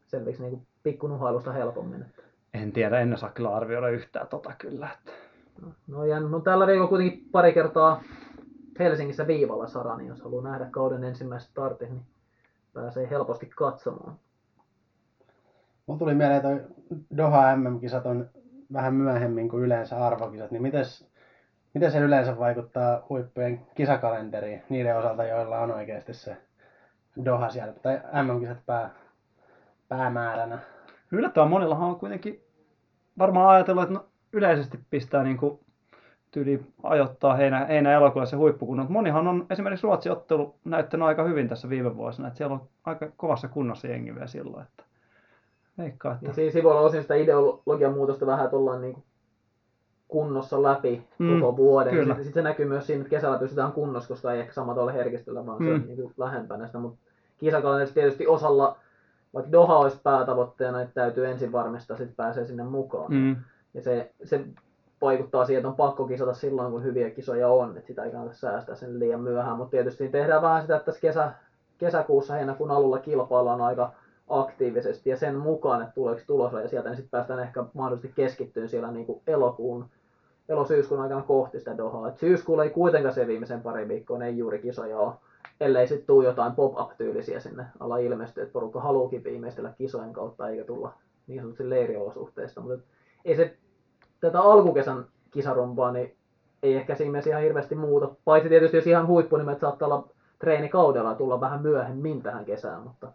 selviksi niin pikkunuhailusta helpommin? En tiedä, en osaa kyllä arvioida yhtään tota kyllä. Että. No, no, ja no tällä viikolla kuitenkin pari kertaa Helsingissä viivalla Sara, niin jos haluaa nähdä kauden ensimmäiset startit, niin pääsee helposti katsomaan. Mulla tuli mieleen toi Doha MM-kisat on vähän myöhemmin kuin yleensä arvokisat, niin mites, miten se yleensä vaikuttaa huippujen kisakalenderiin niiden osalta, joilla on oikeasti se Doha siellä, tai MM-kisat pää, päämääränä? Yllättävän monillahan on kuitenkin varmaan ajatellut, että no, yleisesti pistää niin kuin tyyli ajoittaa heinä, heinä elokuussa se huippukunnon. Mutta Monihan on esimerkiksi Ruotsin ottelu näyttänyt aika hyvin tässä viime vuosina, että siellä on aika kovassa kunnossa jengi vielä silloin. Että veikkaa, että Ja siinä sivulla osin sitä ideologian muutosta vähän, että ollaan niin kunnossa läpi Mm, koko vuoden. kyllä. Sitten sit se näkyy myös siinä, että kesällä pystytään kunnossa, koska ei ehkä sama tuolla herkistöllä, vaan se Mm. on niin lähempänä sitä. Mutta kisakalenterissa tietysti osalla, vaikka Doha olisi päätavoitteena, että täytyy ensin varmistaa, sitten pääsee sinne mukaan. mm, Ja se, se vaikuttaa siihen, että on pakko kisata silloin, kun hyviä kisoja on, että sitä ei kannata säästää sen liian myöhään. Mutta tietysti tehdään vähän sitä, että tässä kesä, kesäkuussa heinäkuun alulla kilpaillaan aika aktiivisesti ja sen mukaan, että tuleeko tulosraja sieltä, niin sitten päästään ehkä mahdollisesti keskittyyn siellä niin kuin elokuun, elosyyskuun aikana kohti sitä Dohaa. Et syyskuulla ei kuitenkaan se viimeisen pari viikkoa, ei juuri kisoja ole, ellei sitten tule jotain pop-up-tyylisiä sinne alla ilmestyä, että porukka haluukin viimeistellä kisojen kautta eikä tulla niin sanotusti leiriolosuhteista. Mutta ei se tätä alkukesän kisarumpaa, niin ei ehkä siinä mielessä ihan hirveästi muuta. Paitsi tietysti jos ihan huippunimet saattaa olla treenikaudella tulla vähän myöhemmin tähän kesään, mutta,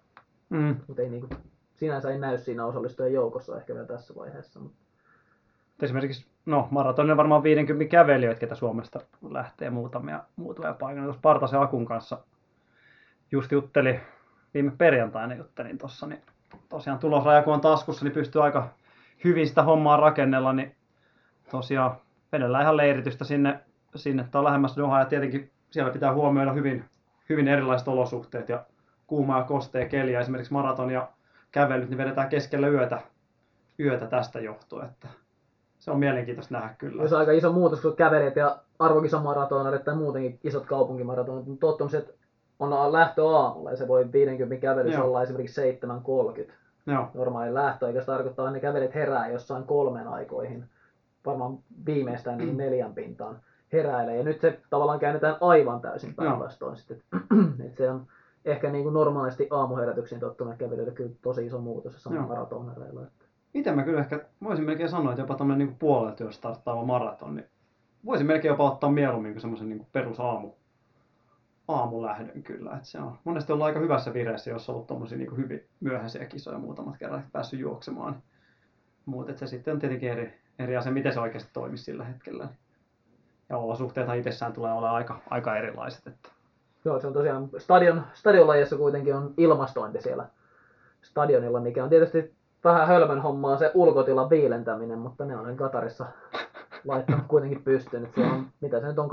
mm. mutta ei niinku, sinänsä ei näy siinä osallistujien joukossa ehkä vielä tässä vaiheessa. Mutta Esimerkiksi, no maratonilla varmaan 50 kävelijöitä, ketä Suomesta lähtee muutamia, muutamia paikkoja. Tuossa Partasen Akun kanssa just jutteli, viime perjantaina juttelin tuossa, niin tosiaan tulosraja kun on taskussa, niin pystyy aika hyvin sitä hommaa rakennella, niin tosiaan vedellään ihan leiritystä sinne, sinne tai lähemmäs Dohaa ja tietenkin siellä pitää huomioida hyvin, hyvin erilaiset olosuhteet ja kuumaa ja kostea keliä. Esimerkiksi maraton ja kävelyt niin vedetään keskellä yötä, yötä tästä johtuen. Että se on mielenkiintoista nähdä kyllä. Se on aika iso muutos, kun kävelijät ja arvokisamaratonarit tai muutenkin isot kaupunkimaratonit on tottunut, että on lähtö aamulla ja se voi 50 kävelyssä Joo. olla esimerkiksi 7.30 Joo, normaali lähtö, eikä se tarkoittaa, että ne kävelet herää jossain kolmen aikoihin, varmaan viimeistään niin neljän pintaan heräilee. Ja nyt se tavallaan käännetään aivan täysin päinvastoin. Sitten, <clears throat> että se on ehkä niin kuin normaalisti aamuherätyksiin tottuneet kävelijöille kyllä tosi iso muutos jossain Joo. maratonereilla. itse mä kyllä ehkä voisin melkein sanoa, että jopa tämmöinen niin puolet, jos starttaava maraton, niin voisin melkein jopa ottaa mieluummin kuin semmoisen niin perusaamu aamulähdön kyllä. Että se on monesti ollut aika hyvässä vireessä, jos on ollut tommosia niin hyvin myöhäisiä kisoja muutamat kerrat päässyt juoksemaan. Mutta se sitten on tietenkin eri, eri asia, miten se oikeasti toimisi sillä hetkellä. Ja olosuhteethan itsessään tulee olla aika, aika erilaiset. Että. Joo, se on tosiaan stadion, stadionlajissa kuitenkin on ilmastointi siellä stadionilla, mikä on tietysti vähän hölmön hommaa se ulkotilan viilentäminen, mutta ne on Katarissa <laughs> laittanut kuitenkin pystyyn. Että se on, mitä se nyt on,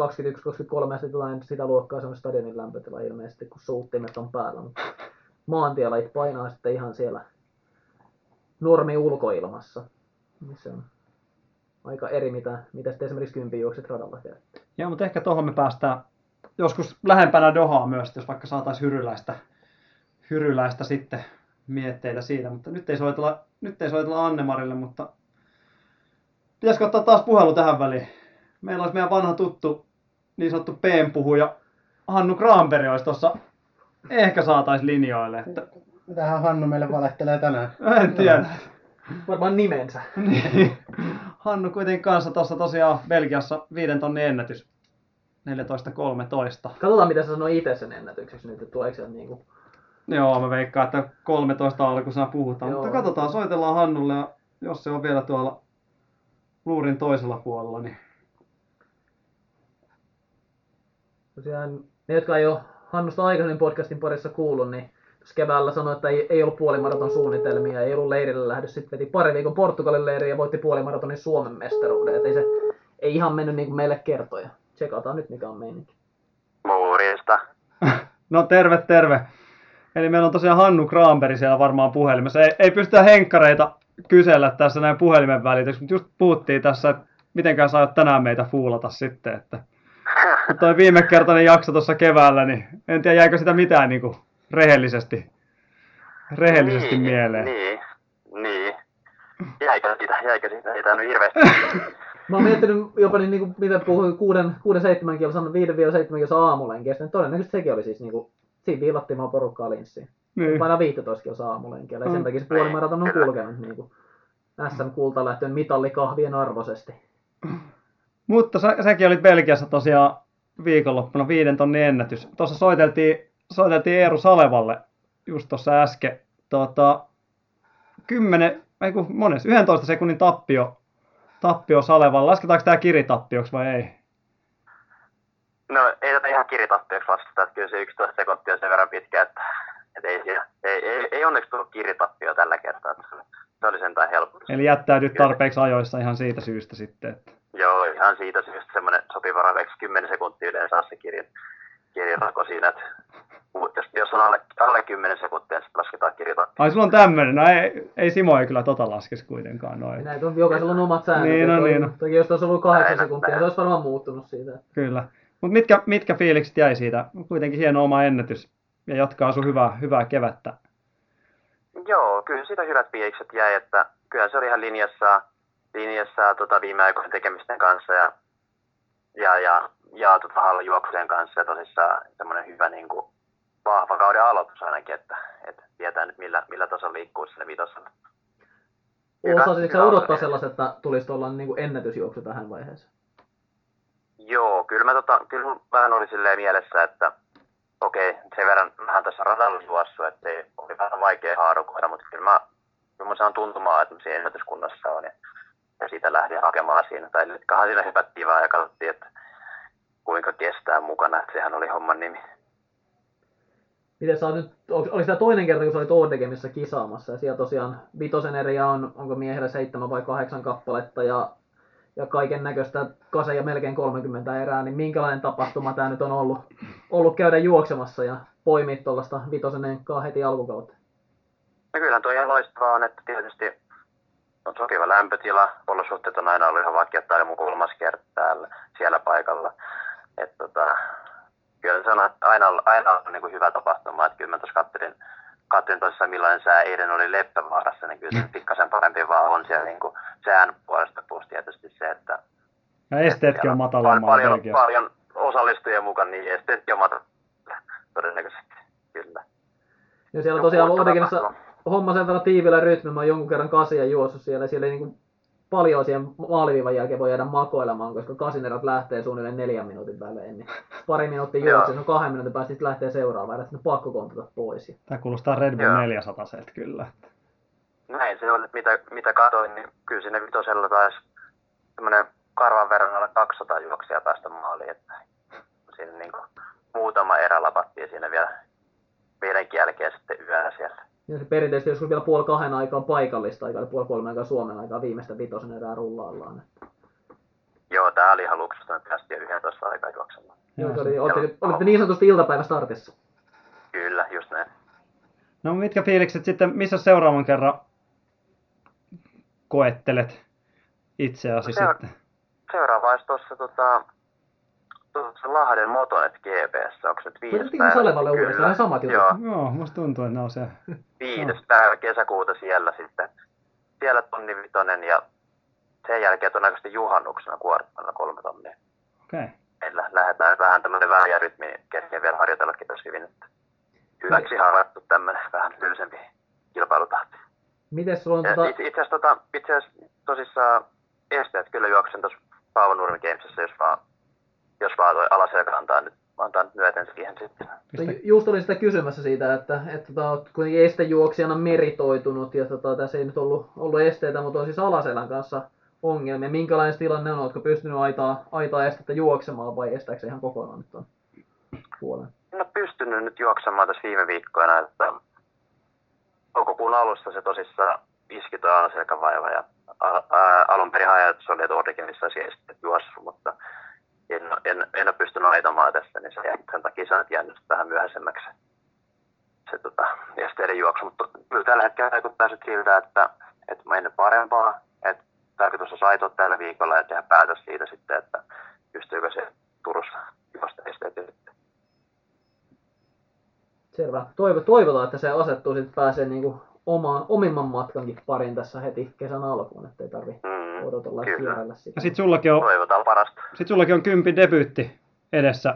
21-23 asti jotain sitä luokkaa se on stadionin lämpötila ilmeisesti, kun suuttimet on päällä. Mutta maantielait painaa sitten ihan siellä normi ulkoilmassa. Se on aika eri, mitä, mitä sitten esimerkiksi kympijuokset radalla käy. Joo, mutta ehkä tuohon me päästään joskus lähempänä Dohaa myös, jos vaikka saataisiin hyryläistä, hyryläistä sitten mietteitä siitä, mutta nyt ei soitella, nyt ei soitella Annemarille, mutta pitäisikö ottaa taas puhelu tähän väliin? Meillä olisi meidän vanha tuttu niin sanottu PM-puhuja Hannu Granberg olisi tuossa ehkä saataisiin linjoille, että Mitähän Hannu meille valehtelee tänään? en tiedä. Varmaan nimensä. Niin. Hannu kuitenkin kanssa tuossa tosiaan Belgiassa viiden tonnin ennätys. 14.13. Katsotaan, mitä se sanoo itse sen ennätykseksi nyt, että tuleeko se niin kuin Joo, mä veikkaan, että 13 alkuisena puhutaan. Joo. Mutta katsotaan, soitellaan Hannulle ja jos se on vielä tuolla luurin toisella puolella, niin Tosiaan ne, jotka ei ole Hannusta aikaisemmin podcastin parissa kuullut, niin keväällä sanoi, että ei, ei ollut puolimaraton suunnitelmia, ei ollut leirille lähdössä. Sitten veti pari viikon Portugalin leiriä ja voitti puolimaratonin Suomen mestaruuden. Et ei se ei ihan mennyt niin kuin meille kertoi. Tsekataan nyt, mikä on meininki. Muurista. <laughs> No terve, terve. Eli meillä on tosiaan Hannu Kraanberg siellä varmaan puhelimessa. Ei, ei pystytä henkkareita kysellä tässä näin puhelimen välityksessä, mutta just puhuttiin tässä, että mitenkään aiot tänään meitä fuulata sitten, että <laughs> toi viime kertainen jakso tuossa keväällä, niin en tiedä jäikö sitä mitään niin kuin rehellisesti, rehellisesti niin, mieleen. Niin, niin. Jäikö siitä, jäikö siitä, ei tainnut hirveästi. <laughs> Mä oon miettinyt jopa niin, niin kuin, mitä puhuin 6-7 kilsan, 5-7 kilsan aamulenkeistä, niin todennäköisesti sekin oli siis niin kuin, siinä viilattiin vaan porukkaa linssiin. Niin. Painaa 15 kilsaa aamulenkiä, ja sen Mm. takia se puolimaraton on kulkenut niin kuin SM-kulta lähtöön mitallikahvien arvoisesti. Mutta sä, säkin olit Belgiassa tosiaan viikonloppuna viiden tonnin ennätys. Tuossa soiteltiin, soiteltiin Eero Salevalle just tuossa äsken. Tota, 10, ei kun mones, 11 sekunnin tappio, tappio Salevalle. Lasketaanko tämä kiritappioksi vai ei? No ei tätä ihan kiritappioksi lasketa, että kyllä se 11 sekuntia on sen verran pitkä, että, että ei, siinä, ei, ei, ei, onneksi tullut kiritappio tällä kertaa. Että se oli- se oli sentään helpotus. Eli jättäydyt tarpeeksi ajoissa ihan siitä syystä sitten. Että. Joo, ihan siitä syystä semmoinen sopiva raveksi 10 sekuntia yleensä se kirjan, kirjarako siinä, että jos, jos on alle, alle 10 sekuntia, niin sitten lasketaan kirjatappio. Ai sulla on tämmönen, no ei, ei Simo ei kyllä tota laskisi kuitenkaan noin. Näitä on jokaisella on omat säännöt. Niin, no niin, no. Toki jos olisi ollut kahdeksan Näin, sekuntia, näin. se olisi varmaan muuttunut siitä. Kyllä. Mutta mitkä, mitkä fiilikset jäi siitä? Kuitenkin hieno oma ennätys ja jatkaa sun hyvää, hyvää kevättä. Joo, kyllä siitä hyvät fiilikset jäi, että kyllä se oli ihan linjassa, linjassa tota, viime aikojen tekemisten kanssa ja, ja, ja, ja tota, hallujuoksujen kanssa ja tosissaan semmoinen hyvä niin kuin, vahva kauden aloitus ainakin, että, että tietää nyt millä, millä tasolla liikkuu sinne vitosella. Hyvä, Osasitko sä odottaa alku. sellaiset, että tulisi tuollainen niin ennätysjuoksu tähän vaiheeseen? Joo, kyllä mä tota, kyllä vähän oli silleen mielessä, että okei, sen verran vähän tässä radalla juossut, että ei, oli vähän vaikea haarukoida, mutta kyllä mä, kyllä mä saan tuntumaan, että siinä ennätyskunnassa on ja, ja siitä lähdin hakemaan siinä. Tai kahden siinä hypättiin vaan ja katsottiin, että kuinka kestää mukana, että sehän oli homman nimi. Miten sä oot nyt, ol- oliko tämä toinen kerta, kun sä olit Oordegemissä kisaamassa, ja siellä tosiaan vitosen eriä on, onko miehellä seitsemän vai kahdeksan kappaletta, ja ja kaiken näköistä kase ja melkein 30 erää, niin minkälainen tapahtuma tämä nyt on ollut, ollut käydä juoksemassa ja poimia tuollaista vitosen enkkaa heti alkukautta? No kyllähän tuo ihan loistavaa on, että tietysti on sopiva lämpötila, olosuhteet on aina ollut ihan vakia, tämä mun kolmas kerta täällä, siellä paikalla. Et tota, kyllä se on aina, aina on niin kuin hyvä tapahtuma, että kyllä mä tuossa katselin, katselin tosissaan millainen sää eilen oli Leppävaarassa, niin kyllä se pikkasen parempi vaan on siellä niin kuin sään puolesta plus tietysti se, että ja esteetkin on matalammalla paljon, paljon, paljon osallistujia mukaan, niin esteetkin on matalammalla todennäköisesti, kyllä. Ja siellä on tosiaan Odekinassa homma sen verran tiivillä rytmi, mä oon jonkun kerran kasia juossut siellä, siellä ei niin paljon siihen maaliviivan jälkeen voi jäädä makoilemaan, koska kasinerot lähtee suunnilleen neljän minuutin välein, niin pari minuuttia juoksi, se on kahden minuutin päästä, sitten lähtee seuraavaan, ja sitten pakko kontata pois. Tämä kuulostaa Red Bull 400 kyllä. Näin se on, että mitä, mitä katoin, niin kyllä sinne vitosella taisi semmoinen karvan verran alla 200 juoksia päästä maaliin, että siinä niin kuin muutama erä lapattiin siinä vielä meidän jälkeen sitten yöllä siellä. Ja se perinteisesti joskus vielä puoli kahden aikaa paikallista aikaa, puoli kolme aikaa Suomen aikaa viimeistä vitosen erää rullaillaan. Joo, tää oli ihan luksusta, että päästiin 11 aikaa juoksemaan. Joo, se oli, olitte, olitte niin sanotusti iltapäivä startissa. Kyllä, just näin. No mitkä fiilikset sitten, missä seuraavan kerran koettelet itseäsi no, sitten? Seuraava olisi tuossa tota, tuossa Lahden Motonet GPS, onko se nyt viides päivä? Salevalle uudestaan, vähän samat jutut. Joo. Joo, musta tuntuu, että ne on se. Viides no. päivä kesäkuuta siellä sitten. Siellä tonni vitonen ja sen jälkeen todennäköisesti juhannuksena kuorttana kolme tonnia. Okei. Okay. Meillä lähdetään vähän tämmöinen väliä rytmi kesken vielä harjoitellakin tosi hyvin, että hyväksi harjoittu tämmöinen vähän löysempi kilpailutahti. Miten sulla on tota... Itse, itse asiassa, tota, itse asiassa tosissaan esteet kyllä juoksen tuossa Paavo Nurmi Gamesissa, jos vaan jos vaan toi alaselkä antaa nyt, antaa nyt myöten siihen sitten. Just olin sitä kysymässä siitä, että, että tota, olet kuitenkin estejuoksijana meritoitunut ja tota, tässä ei nyt ollut, ollut esteitä, mutta on siis alaselän kanssa ongelmia. Minkälainen tilanne on? Oletko pystynyt aitaa, aitaa estettä juoksemaan vai estääkö se ihan kokonaan nyt on puolen? No pystynyt nyt juoksemaan tässä viime viikkoina, että toukokuun alussa se tosissaan iski tuo alaselkävaiva ja alun perin ajatus oli, että Ordekenissa olisi juossut, mutta en, en, en ole pystynyt aitamaan tästä, niin se, sen takia se on jäänyt vähän myöhäisemmäksi se tota, esteiden juoksu. Mutta kyllä tällä hetkellä vaikuttaa sitten siltä, että, että mä ennen parempaa. Että tarkoitus on saitoa tällä viikolla ja tehdä päätös siitä sitten, että pystyykö se Turussa juosta esteet Selvä. Toivo, toivotaan, että se asettuu sitten pääsee niinku oma, omimman matkankin parin tässä heti kesän alkuun, ettei tarvi mm, odotella ja sitä. Ja sit sullakin on, Toivotaan parasta. Sit sullakin on kympi debyytti edessä.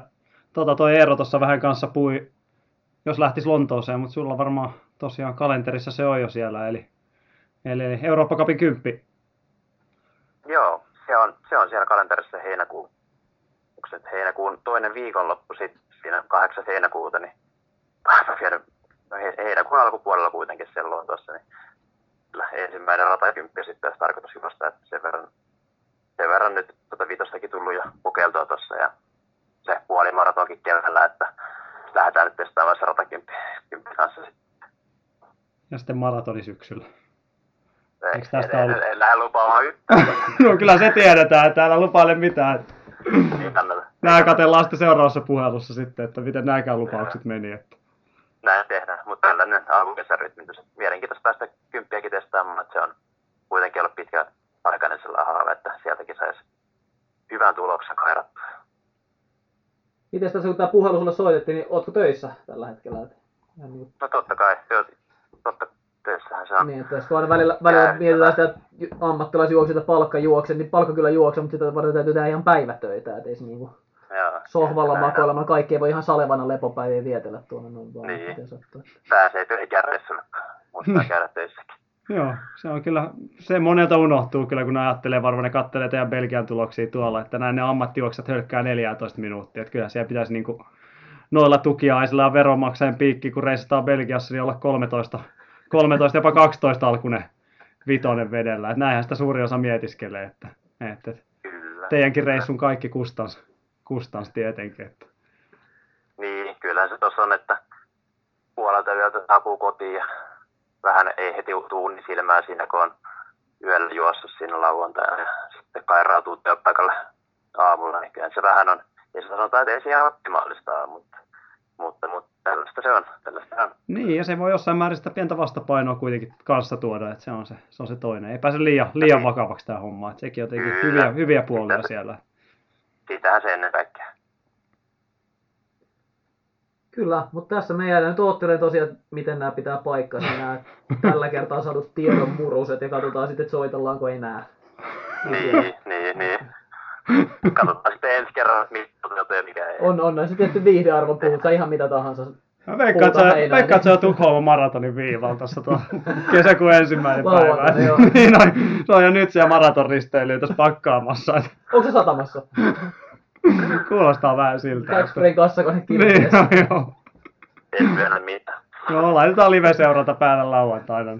Tota toi Eero tuossa vähän kanssa pui, jos lähtis Lontooseen, mutta sulla varmaan tosiaan kalenterissa se on jo siellä, eli, eli, Eurooppa Cupin kymppi. Joo, se on, se on siellä kalenterissa heinäkuun, onko se heinäkuun toinen viikonloppu sitten siinä 8. heinäkuuta, niin <laughs> mä no heinäkuun alkupuolella kuitenkin siellä tuossa, niin kyllä ensimmäinen ratakymppi sitten olisi tarkoitus juosta, että sen verran, sen verran nyt tuota vitostakin tullut jo kokeiltua tuossa ja se puolimaratonkin keväällä, että lähdetään nyt testaamaan se ratakymppi kanssa sitten. Ja sitten maratoni syksyllä. Ei, Eikö tästä en, ollut? en, en lähde lupaamaan <laughs> no kyllä se tiedetään, että älä lupaile mitään. Nää katellaan sitten seuraavassa puhelussa sitten, että miten nämäkään lupaukset meni. Että näin tehdään, mutta tällainen alkukesän rytmitys. Mielenkiintoista päästä kymppiäkin testaamaan, että se on kuitenkin ollut pitkä aikainen sellainen haave, että sieltäkin saisi hyvän tuloksen kairattua. Miten tässä kun tämä puhelu sulle soitettiin, niin ootko töissä tällä hetkellä? Niin... No totta kai, joo, totta töissähän se on. Niin, että kun aina välillä, välillä mietitään sitä, että ammattilaisjuoksijoita palkka juokse, niin palkka kyllä juokse, mutta sitä varten täytyy tehdä ihan päivätöitä, että ei se niinku Joo, sohvalla makoilemaan. Kaikki ei voi ihan salevana lepopäiviä vietellä tuonne noin vaan. Niin. Pääsee töihin muistaa käydä töissäkin. Joo, se on kyllä, se monelta unohtuu kyllä, kun ajattelee, varmaan ne kattelee teidän Belgian tuloksia tuolla, että näin ne ammattijuoksat hölkkää 14 minuuttia, että kyllä siellä pitäisi niin kuin, noilla tukiaisilla ja veronmaksajan piikki, kun reisataan Belgiassa, niin olla 13, 13 jopa 12 alkunen vitonen vedellä. Että näinhän sitä suuri osa mietiskelee, että, että teidänkin reissun kaikki kustansa kustans tietenkin. Että. Niin, kyllähän se tuossa on, että puolelta yöltä saapuu kotiin ja vähän ei heti tuuni silmää siinä, kun on yöllä juossut siinä lauantaina ja sitten kairautuu työpaikalle aamulla, niin kyllä se vähän on, ja se sanotaan, että ei se ihan optimaalista mutta, mutta, mutta tällaista se on, tällaista on. Niin, ja se voi jossain määrin sitä pientä vastapainoa kuitenkin kanssa tuoda, että se on se, se, on se toinen. Ei pääse liian, liian vakavaksi tämä homma, että sekin on jotenkin Kyllä. hyviä, hyviä puolia siellä. Siitähän se ennen kaikkea. Kyllä, mutta tässä me jäädään nyt oottelemaan tosiaan, että miten nämä pitää paikkansa, nämä <laughs> tällä kertaa saadut tiedon muruset ja katsotaan sitten, että soitellaanko enää. Niin, niin, niin. Katsotaan sitten ensi että mitä toteutuu ja mikä ei. On, on näissä tietty viihdearvo puhutaan ihan mitä tahansa. Mä veikkaan, että veikkaan, on Tukholman maratonin viivalla tuossa tuo <laughs> kesäkuun ensimmäinen päivä. <laughs> Niin on, se on jo nyt siellä maraton risteilyä tässä pakkaamassa. Onko se satamassa? <laughs> Kuulostaa vähän siltä. Sprayn kassakone Niin, no, joo. En myönnä mitään. Joo, laitetaan live-seurata päälle lauantaina.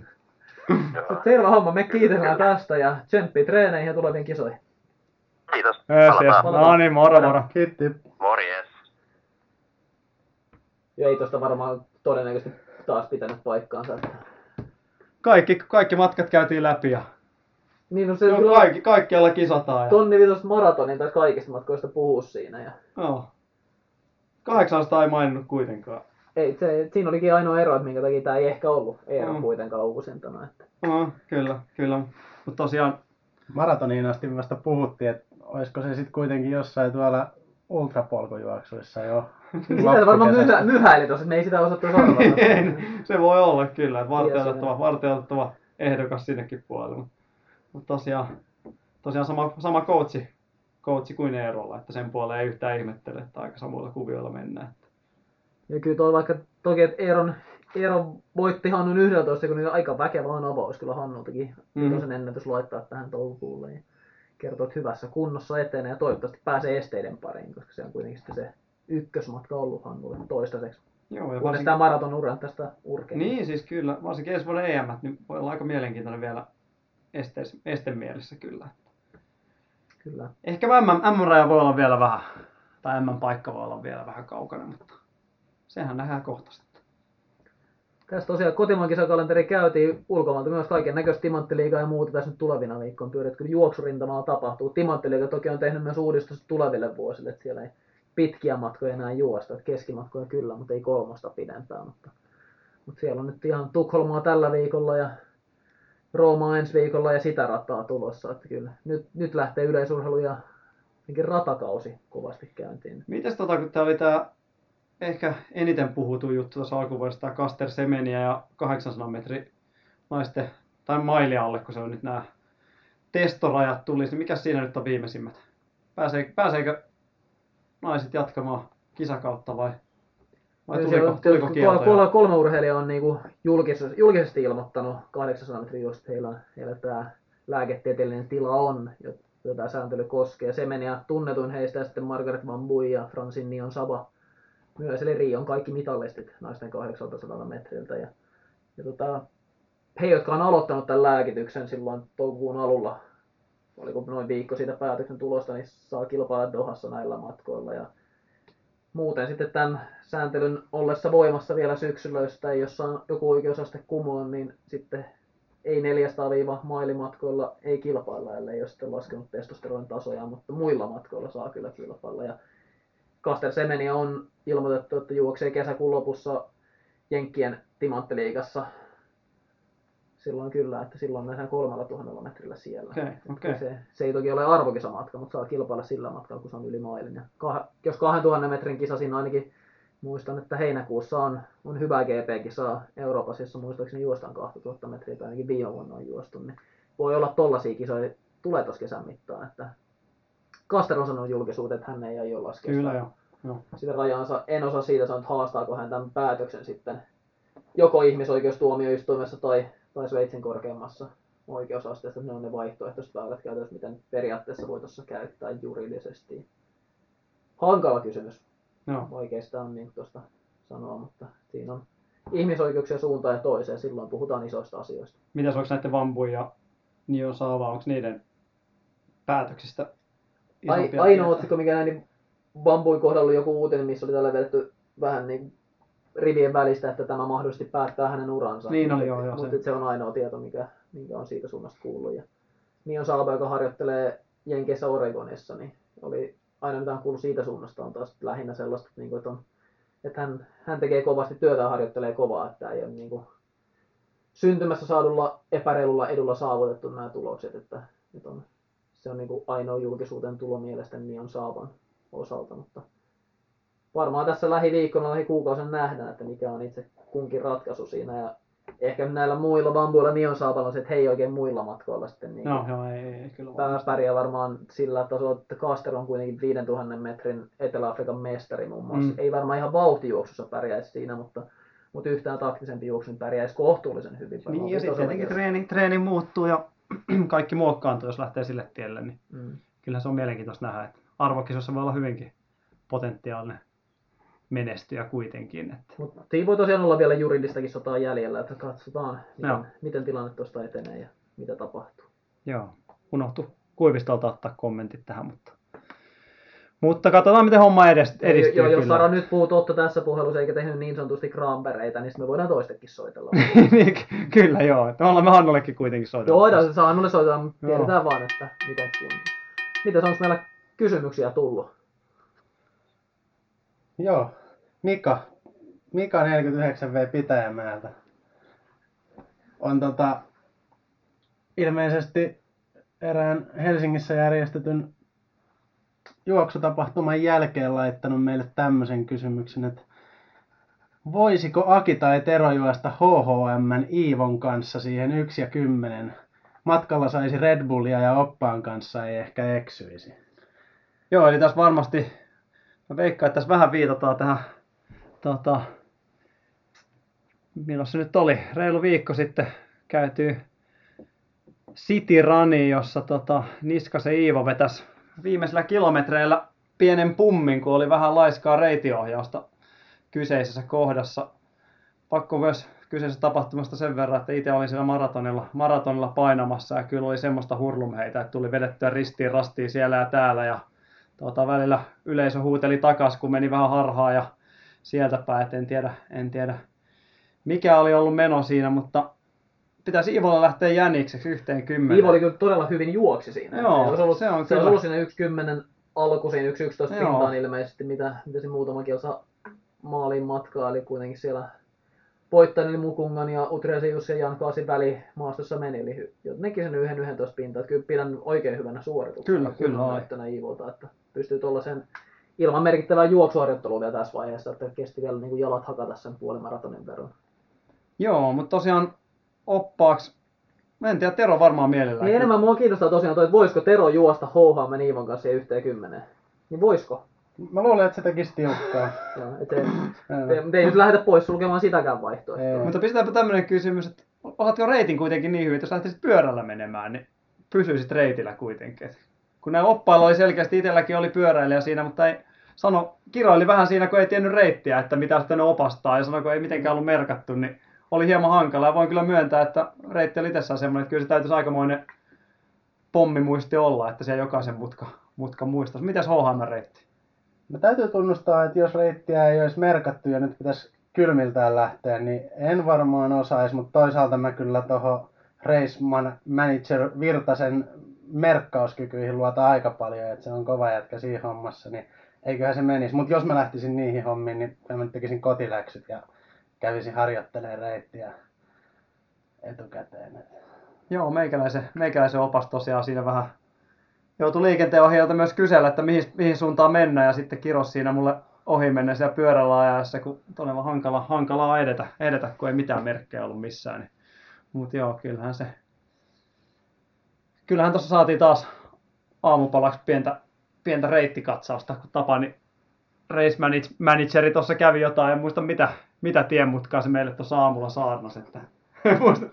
Joo. Selvä homma, me kiitellään tästä ja tsemppi treeneihin ja tuleviin kisoihin. Kiitos. Yes, yes. Palataan. No niin, moro moro. Kiitti. Morjes. Ja ei tosta varmaan todennäköisesti taas pitänyt paikkaansa. Kaikki, kaikki matkat käytiin läpi ja Niin no se kyllä kaikki, kaikkialla kisataan. Ja... tonni vitosta maratonin tai kaikista matkoista puhuu siinä. Ja Joo. 800 ei maininnut kuitenkaan. ei, se, siinä olikin ainoa ero, että minkä takia tämä ei ehkä ollut Eero Mm. kuitenkaan uusintana. Että. No, kyllä, kyllä. Mutta tosiaan, Maratoniin asti vasta puhuttiin, että olisiko se sitten kuitenkin jossain tuolla ultrapolkujuoksuissa jo Sitä se varmaan myhä, myhäili tuossa, että me ei sitä osattu arvata. ei, <laughs> se voi olla kyllä, että Tiesi varteutettava, varteutettava ehdokas sinnekin puolelle. Mutta mut tosiaan, tosiaan sama, sama coachi, coachi kuin Eerolla, että sen puoleen ei yhtään ihmettele, että aika samoilla kuvioilla mennään. Ja kyllä toi vaikka toki, että Eeron, Eero voitti Hannun 11 sekunnin aika väkevä on avaus kyllä Hannultakin. Mm. Tosen ennätys laittaa tähän toukokuulle. Ja kertoo, että hyvässä kunnossa etenee ja toivottavasti pääsee esteiden pariin, koska se on kuitenkin sitten se ykkösmatka ollut Hannulle toistaiseksi. Joo, ja varsinkin, tämä maraton uran tästä urkeen. niin siis kyllä, varsinkin ensi vuoden EM, niin voi olla aika mielenkiintoinen vielä esteis, estemielessä kyllä. Kyllä. Ehkä M-raja voi olla vielä vähän, tai M-paikka voi olla vielä vähän kaukana, mutta sehän nähdään kohta sitten. Tässä tosiaan kotimaan kisakalenteri käytiin ulkomailta myös kaiken näköistä timanttiliigaa ja muuta tässä nyt tulevina viikkoina pyörit. Kyllä juoksurintamalla tapahtuu. Timanttiliiga toki on tehnyt myös uudistusta tuleville vuosille, että siellä ei pitkiä matkoja enää juosta. Että keskimatkoja kyllä, mutta ei kolmosta pidempään. Mutta, mutta siellä on nyt ihan Tukholmaa tällä viikolla ja Roomaa ensi viikolla ja sitä rataa tulossa. Että kyllä nyt, nyt lähtee yleisurheilu ja ratakausi kovasti käyntiin. Mites tota, kun tää oli tää ehkä eniten puhutu juttu tuossa alkuvuodesta, Kaster Semeniä ja 800 metri naisten, tai maili alle, kun se on nyt nämä testorajat tulisi, niin mikä siinä nyt on viimeisimmät? Pääsee, pääseekö naiset jatkamaan kisakautta vai, vai Kyllä tuliko, tuliko kieltoja? Kolme, kolme urheilijaa on niinku julkisesti, julkisesti ilmoittanut 800 metrin juosta, heillä, heillä tämä lääketieteellinen tila on, jota tämä sääntely koskee. Se meni ja tunnetuin heistä ja sitten Margaret Van Bui ja Francine Nion Saba myös, eli Rion kaikki mitallistit naisten 800 metriltä. Ja, ja tota, he, jotka on aloittanut tämän lääkityksen silloin toukokuun alulla, oliko noin viikko siitä päätöksen tulosta, niin saa kilpailla Dohassa näillä matkoilla. Ja muuten sitten tämän sääntelyn ollessa voimassa vielä syksyllä, jos ei jossain joku oikeusaste kumoon, niin sitten ei 400 mailimatkoilla ei kilpailla, ellei ole sitten laskenut testosteronin tasoja, mutta muilla matkoilla saa kyllä kilpailla. Ja Kaster Semenia on ilmoitettu, että juoksee kesäkuun lopussa Jenkkien timanttiliigassa. Silloin kyllä, että silloin nähdään kolmella tuhannella metrillä siellä. Okei, okei. Se, se ei toki ole arvokisamatka, mutta saa kilpailla sillä matkalla, kun se on yli mailin. Ja kah, jos 2000 metrin kisa siinä ainakin muistan, että heinäkuussa on, on hyvä GP-kisaa Euroopassa, jossa muistaakseni juostaan 2000 metriä, tai ainakin viime vuonna on juostu, niin voi olla tollaisia kisoja tulee tuossa kesän mittaan, että Kaster on sanonut julkisuuteen, että hän ei aio laskea Kyllä joo. sitä rajansa. En osaa siitä sanoa, että haastaako hän tämän päätöksen sitten joko ihmisoikeustuomioistuimessa tai, tai Sveitsin korkeimmassa oikeusasteessa. Ne on ne vaihtoehtoiset väylät käytössä, miten periaatteessa voi tuossa käyttää juridisesti. Hankala kysymys. sitä on niin tuosta sanoa, mutta siinä on ihmisoikeuksia suuntaan ja toiseen. Silloin puhutaan isoista asioista. Mitäs onko näiden Vambu ja Nio Saava, onko niiden päätöksistä Ai, ainoa otsikko, mikä näin, niin Bambuin kohdalla oli joku uutinen, missä oli tällä vedetty vähän niin rivien välistä, että tämä mahdollisesti päättää hänen uransa. Niin oli, Mut- joo, joo, Mutta se. on ainoa tieto, mikä, mikä on siitä suunnasta kuullut. Ja niin on Saaba, joka harjoittelee Jenkeissä Oregonissa, niin oli aina mitä on kuullut siitä suunnasta on taas lähinnä sellaista, että, niin kuin, että, on, että hän, hän tekee kovasti työtä ja harjoittelee kovaa, että ei ole niin kuin, syntymässä saadulla epäreilulla edulla saavutettu nämä tulokset, että, että on, se on niin kuin ainoa julkisuuden tulo mielestäni niin on Saavan osalta, mutta varmaan tässä lähiviikkona, lähikuukausina nähdään, että mikä on itse kunkin ratkaisu siinä ja ehkä näillä muilla bambuilla Nion saapalla se, että he ei oikein muilla matkoilla sitten niin no, joo, ei, ei, kyllä pärjää varmaan sillä tasolla, että Caster on kuitenkin 5000 metrin Etelä-Afrikan mestari muun muassa. Mm. Ei varmaan ihan vauhtijuoksussa pärjäisi siinä, mutta, mutta yhtään taktisempi juoksun pärjäisi kohtuullisen hyvin. Niin, ja sitten tietenkin treeni, treeni muuttuu ja <clears throat> kaikki muokkaantuu, jos lähtee sille tielle, niin mm. kyllähän se on mielenkiintoista nähdä, että arvokisossa voi olla hyvinkin potentiaalinen menestyä kuitenkin. Että. Mutta siinä voi tosiaan olla vielä juridistakin sotaa jäljellä, että katsotaan, miten, miten tilanne tuosta etenee ja mitä tapahtuu. Joo, unohtu Kuivistolta ottaa kommentit tähän, mutta, mutta katsotaan, miten homma edistyy. Joo, jos Sara nyt puhuu totta tässä puhelussa eikä tehnyt niin sanotusti krampereita, niin me voidaan toistekin soitella. <laughs> Niin, kyllä, joo. Me ollaan me Hannollekin kuitenkin soitella. Joo, saa Hannulle soitella, mutta tiedetään vaan, että miten kunto. Mitäs onko meillä kysymyksiä tullut? Joo, Mika, Mika 49V Pitäjämäeltä on tota, ilmeisesti erään Helsingissä järjestetyn juoksutapahtuman jälkeen laittanut meille tämmöisen kysymyksen, että voisiko Aki tai Tero juosta HHM Iivon kanssa siihen 1 ja 10? Matkalla saisi Red Bullia ja oppaan kanssa ei ehkä eksyisi. Joo, eli tässä varmasti, mä veikkaan, että tässä vähän viitataan tähän tota, milloin se nyt oli, reilu viikko sitten käytyy City Runi, jossa tota, Niskasen Iivo vetäisi viimeisellä kilometreillä pienen pummin, kun oli vähän laiskaa reitiohjausta kyseisessä kohdassa. Pakko myös kyseisestä tapahtumasta sen verran, että itse olin siellä maratonilla, maratonilla painamassa ja kyllä oli semmoista hurlumheitä, että tuli vedettyä ristiin rastiin siellä ja täällä ja tota, välillä yleisö huuteli takas, kun meni vähän harhaa ja sieltä päin, en tiedä, en tiedä mikä oli ollut meno siinä, mutta pitäisi Iivolla lähteä jänikseksi yhteen kymmenen. Iivo oli kyllä todella hyvin juoksi siinä. Joo, se, olisi ollut, se on se kyllä. ollut siinä yksi kymmenen alku siinä yksi yksitoista pintaan ilmeisesti, mitä, mitä se muutama kilsa maaliin matkaa, eli kuitenkin siellä Poittanili Mukungan ja Utreesi Jussi ja Jan Kaasin väli maastossa meni, eli nekin sen yhden 11 pintaa, kyllä pidän oikein hyvänä suorituksena. Kyllä, kyllä. Iivolta, että pystyy tuollaisen ilman merkittävää juoksuharjoittelua vielä tässä vaiheessa, että kesti vielä niin kuin jalat hakata sen puolimaratonin verran. Joo, mutta tosiaan oppaaksi, mä en tiedä, Tero varmaan mielellään. Niin enemmän mua kiinnostaa tosiaan toi, että voisiko Tero juosta HHM Niivon kanssa yhteen kymmeneen. Niin voisiko? Mä luulen, että se tekisi tiukkaa. <laughs> Joo, et ei, ei, ei nyt lähdetä pois sulkemaan sitäkään vaihtoehtoa. Mutta pistetäänpä tämmöinen kysymys, että osaatko reitin kuitenkin niin hyvin, että jos lähtisit pyörällä menemään, niin pysyisit reitillä kuitenkin kun nämä oppailla oli selkeästi, itselläkin oli pyöräilijä siinä, mutta ei sano, kiroili vähän siinä, kun ei tiennyt reittiä, että mitä sitten opastaa, ja sanoi, kun ei mitenkään ollut merkattu, niin oli hieman hankala. Ja voin kyllä myöntää, että reitti oli itsessään semmoinen, että kyllä se täytyisi aikamoinen pommimuisti olla, että se jokaisen mutka, mutka muistaisi. Mitäs HHM-reitti? No täytyy tunnustaa, että jos reittiä ei olisi merkattu ja nyt pitäisi kylmiltään lähteä, niin en varmaan osaisi, mutta toisaalta mä kyllä tuohon race manager Virtasen merkkauskykyihin luota aika paljon, että se on kova jätkä siinä hommassa, niin eiköhän se menisi. Mutta jos mä lähtisin niihin hommiin, niin mä tekisin kotiläksyt ja kävisin harjoittelemaan reittiä etukäteen. Joo, meikäläisen, meikäläisen opas tosiaan siinä vähän joutui liikenteenohjaajalta myös kysellä, että mihin, mihin suuntaan mennä ja sitten kiros siinä mulle ohi mennä siellä pyörällä ajassa, kun todella hankala, hankalaa edetä, edetä, kun ei mitään merkkejä ollut missään. Niin. Mutta joo, kyllähän se kyllähän tuossa saatiin taas aamupalaksi pientä, pientä reittikatsausta, kun Tapani race manageri tuossa kävi jotain, en muista mitä, mitä tienmutkaa se meille tuossa aamulla saarnasi, että <laughs> muista,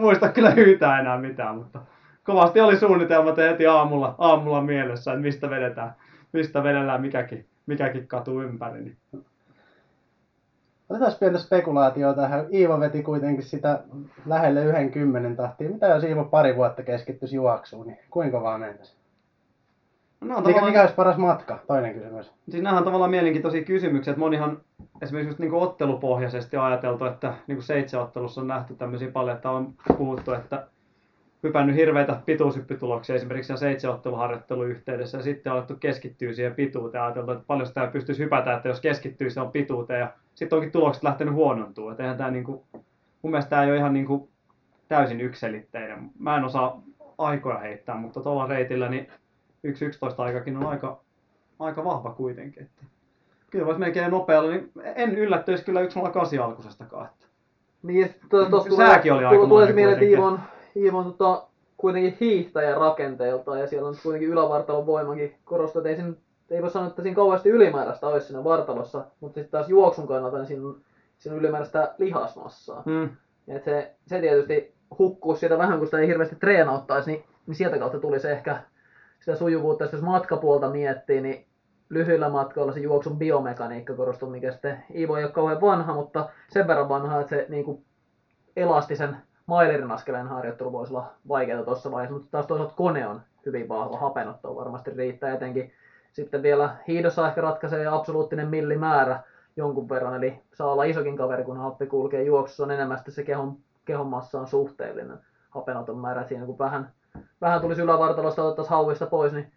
muista kyllä yhtään enää mitään, mutta kovasti oli suunnitelmat heti aamulla, aamulla mielessä, että mistä vedetään, mistä vedellään mikäkin, mikäkin katu ympäri. Niin Otetaan pientä spekulaatiota tähän. Iivo veti kuitenkin sitä lähelle yhden kymmenen tahtia. Mitä jos Iivo pari vuotta keskittyisi juoksuun, niin kuinka vaan mentäisi? No, mikä, tavallaan... mikä olisi paras matka? Toinen kysymys. Siis nämä on tavallaan mielenkiintoisia kysymyksiä. Että monihan esimerkiksi just niin kuin ottelupohjaisesti on ajateltu, että niin kuin seitsemän ottelussa on nähty tämmöisiä paljon, että on puhuttu, että hypännyt hirveitä pituushyppytuloksia esimerkiksi sen seitsemänotteluharjoittelun yhteydessä ja sitten on alettu keskittyä siihen pituuteen. Ajateltu, että paljon sitä pystyisi hypätä, että jos keskittyy on pituuteen ja sitten onkin tulokset lähtenyt huonontua. Että eihän tämä niinku, mun mielestä tämä ei ole ihan niinku täysin ykselitteinen. Mä en osaa aikoja heittää, mutta tuolla reitillä niin 1.11 aikakin on aika, aika vahva kuitenkin. Että kyllä voisi melkein nopealla, niin en yllättyisi kyllä 1.08 alkuisestakaan. Että. Niin, tuossa Sääkin oli aika tulee mieleen, Iivon, Iivon tota, kuitenkin hiihtäjä rakenteelta ja siellä on kuitenkin ylävartalon voimakin korostuu, että ei, siinä, ei voi sanoa, että siinä kauheasti ylimääräistä olisi siinä vartalossa, mutta sitten taas juoksun kannalta niin siinä on, siinä on ylimääräistä lihasmassaa. Mm. Ja se, se tietysti hukkuu siitä vähän, kun sitä ei hirveästi treenauttaisi, niin, niin sieltä kautta tuli se ehkä sitä sujuvuutta. Jos matkapuolta miettii, niin lyhyillä matkoilla se juoksun biomekaniikka korostuu, mikä sitten Iivo ei ole kauhean vanha, mutta sen verran vanha, että se niin kuin elastisen mailerin askeleen harjoittelu voisi olla vaikeaa tuossa vaiheessa, mutta taas toisaalta kone on hyvin vahva, hapenotto varmasti riittää etenkin. Sitten vielä hiidossa ehkä ratkaisee absoluuttinen millimäärä jonkun verran, eli saa olla isokin kaveri, kun happi kulkee juoksussa, on enemmän se kehon, kehon massa on suhteellinen hapenoton määrä siinä, kun vähän, vähän tulisi ylävartalosta otettaisiin hauista pois, niin,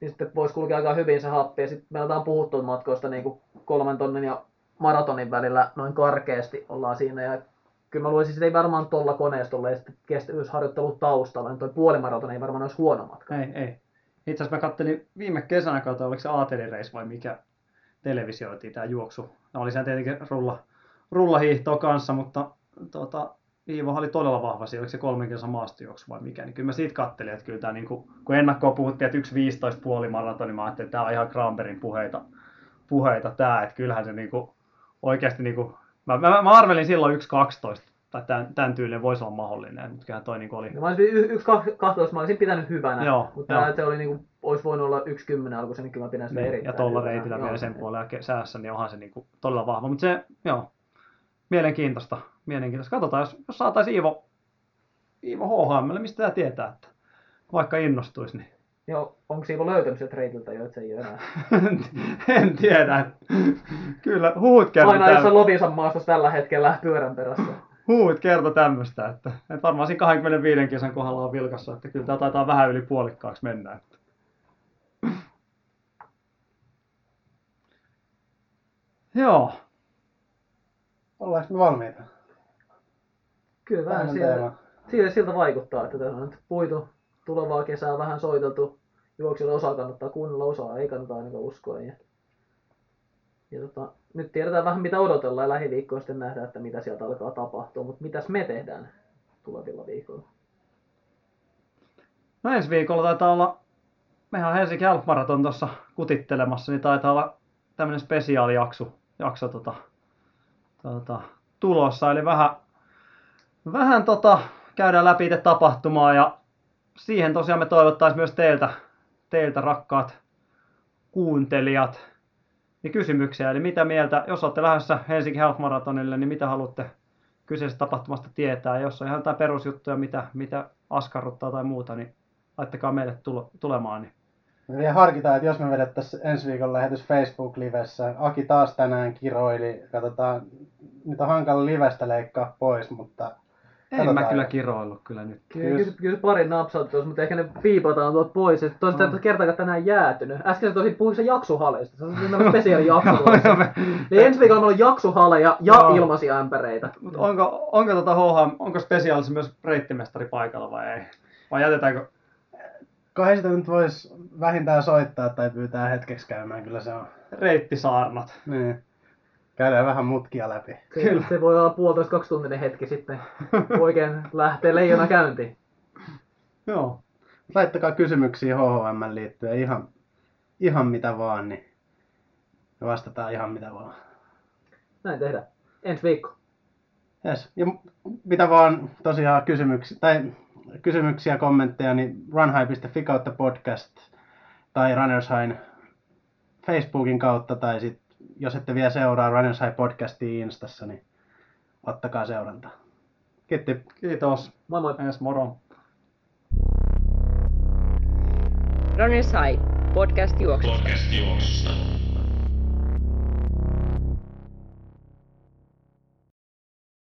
niin sitten voisi kulkea aika hyvin se happi. Ja sitten meillä on puhuttu matkoista niin kuin kolmen tonnin ja maratonin välillä noin karkeasti ollaan siinä. Ja kyllä mä luulisin, että ei varmaan tuolla koneistolla ja sitten kestävyysharjoittelu taustalla, niin toi puolimaraton ei varmaan olisi huono matka. Ei, ei. Itse asiassa mä kattelin viime kesänä kautta, oliko se Aateli vai mikä televisioitiin tämä juoksu. No oli se tietenkin rulla, rullahiihtoa kanssa, mutta tuota, Iivo oli todella vahva siinä, oliko se kolmen maastojuoksu vai mikä, niin kyllä mä siitä kattelin, että kyllä tämä, niin kuin, kun ennakkoon puhuttiin, että 1.15 puoli maraton, niin mä ajattelin, että tämä on ihan Gramberin puheita, puheita tämä, että kyllähän se niin kuin, oikeasti, niin kuin, mä, mä, mä arvelin silloin 1.12, tai tämän, tämän tyylinen voisi olla mahdollinen, mutta kyllähän toi niin oli... No, mä olisin yksi 12, mä olisin pitänyt hyvänä, joo, mutta joo. se oli niin kuin, olisi voinut olla 1.10 alkuisen, niin kyllä mä pidän sitä niin, erittäin Ja tuolla reitillä vielä sen puolella säässä, niin onhan se niin kuin, todella vahva, mutta se, joo, mielenkiintoista. mielenkiintoista. Katsotaan, jos, jos saataisiin Iivo, Iivo HHMlle, mistä tämä tietää, että vaikka innostuisi. Niin. Joo, onko Iivo löytänyt sieltä reitiltä jo, että se ei ole enää? <laughs> en tiedä. Kyllä, huut kertoo. Aina jossain Lovisan maastossa tällä hetkellä pyörän perässä. Huut kertoo tämmöistä, että, että varmaan siinä 25 kesän kohdalla on vilkassa, että kyllä tämä taitaa vähän yli puolikkaaksi mennä. Että. Joo, Ollaanko me valmiita? Kyllä vähän siltä, siltä, siltä vaikuttaa, että tässä on nyt puitu tulevaa kesää vähän soiteltu. Juoksijoilla osaa kannattaa kuunnella, osaa ei kannata ainakaan uskoa. Ja, ja tota, nyt tiedetään vähän mitä odotellaan ja lähiviikkoina sitten nähdään, että mitä sieltä alkaa tapahtua. Mutta mitäs me tehdään tulevilla viikoilla? No ensi viikolla taitaa olla, mehän Helsinki Half Marathon tuossa kutittelemassa, niin taitaa olla tämmöinen spesiaalijakso jakso, tota, tota, tulossa. Eli vähän, vähän tota, käydään läpi itse tapahtumaa ja siihen tosiaan me toivottaisiin myös teiltä, teiltä rakkaat kuuntelijat niin kysymyksiä. Eli mitä mieltä, jos olette lähdössä Helsinki Health Marathonille, niin mitä haluatte kyseisestä tapahtumasta tietää. Jos on ihan jotain perusjuttuja, mitä, mitä askarruttaa tai muuta, niin laittakaa meille tulemaan. Niin me vielä harkitaan, että jos me vedettäisiin ensi viikon lähetys Facebook-livessä. Aki taas tänään kiroili. Katsotaan, nyt on hankala livestä leikkaa pois, mutta en mä kyllä kiroillut kyllä nyt. Kyllä, kyllä, kyllä pari napsautta mutta ehkä ne viipataan tuolta pois. Toisaalta no. kertaakaan tänään jäätynyt. Äsken se tosi puhui se jaksuhaleista. Se on semmoinen spesiaali jaksu. niin ensi viikolla meillä on jaksuhaleja ja no. ilmaisia ämpäreitä. Mutta onko, onko, tota HH, onko spesiaalissa myös reittimestari paikalla vai ei? Vai jätetäänkö kai sitä nyt voisi vähintään soittaa tai pyytää hetkeksi käymään, kyllä se on. Reittisaarnat. Niin. Käydään vähän mutkia läpi. Se, kyllä. se voi olla puolitoista kaksituntinen hetki sitten. Oikein lähtee leijona käyntiin. Joo. Laittakaa kysymyksiä HHM liittyen ihan, ihan mitä vaan, niin vastataan ihan mitä vaan. Näin tehdään. Ensi viikko. Yes. Ja mitä vaan tosiaan kysymyksiä, tai kysymyksiä, kommentteja, niin runhigh.fi kautta podcast tai Runners High Facebookin kautta tai sit, jos ette vielä seuraa Runners High podcastia Instassa, niin ottakaa seurantaa. Kiitti. Kiitos. Moi moi. Ensi moro. Runners High, podcast juoksusta. Podcast juoksusta.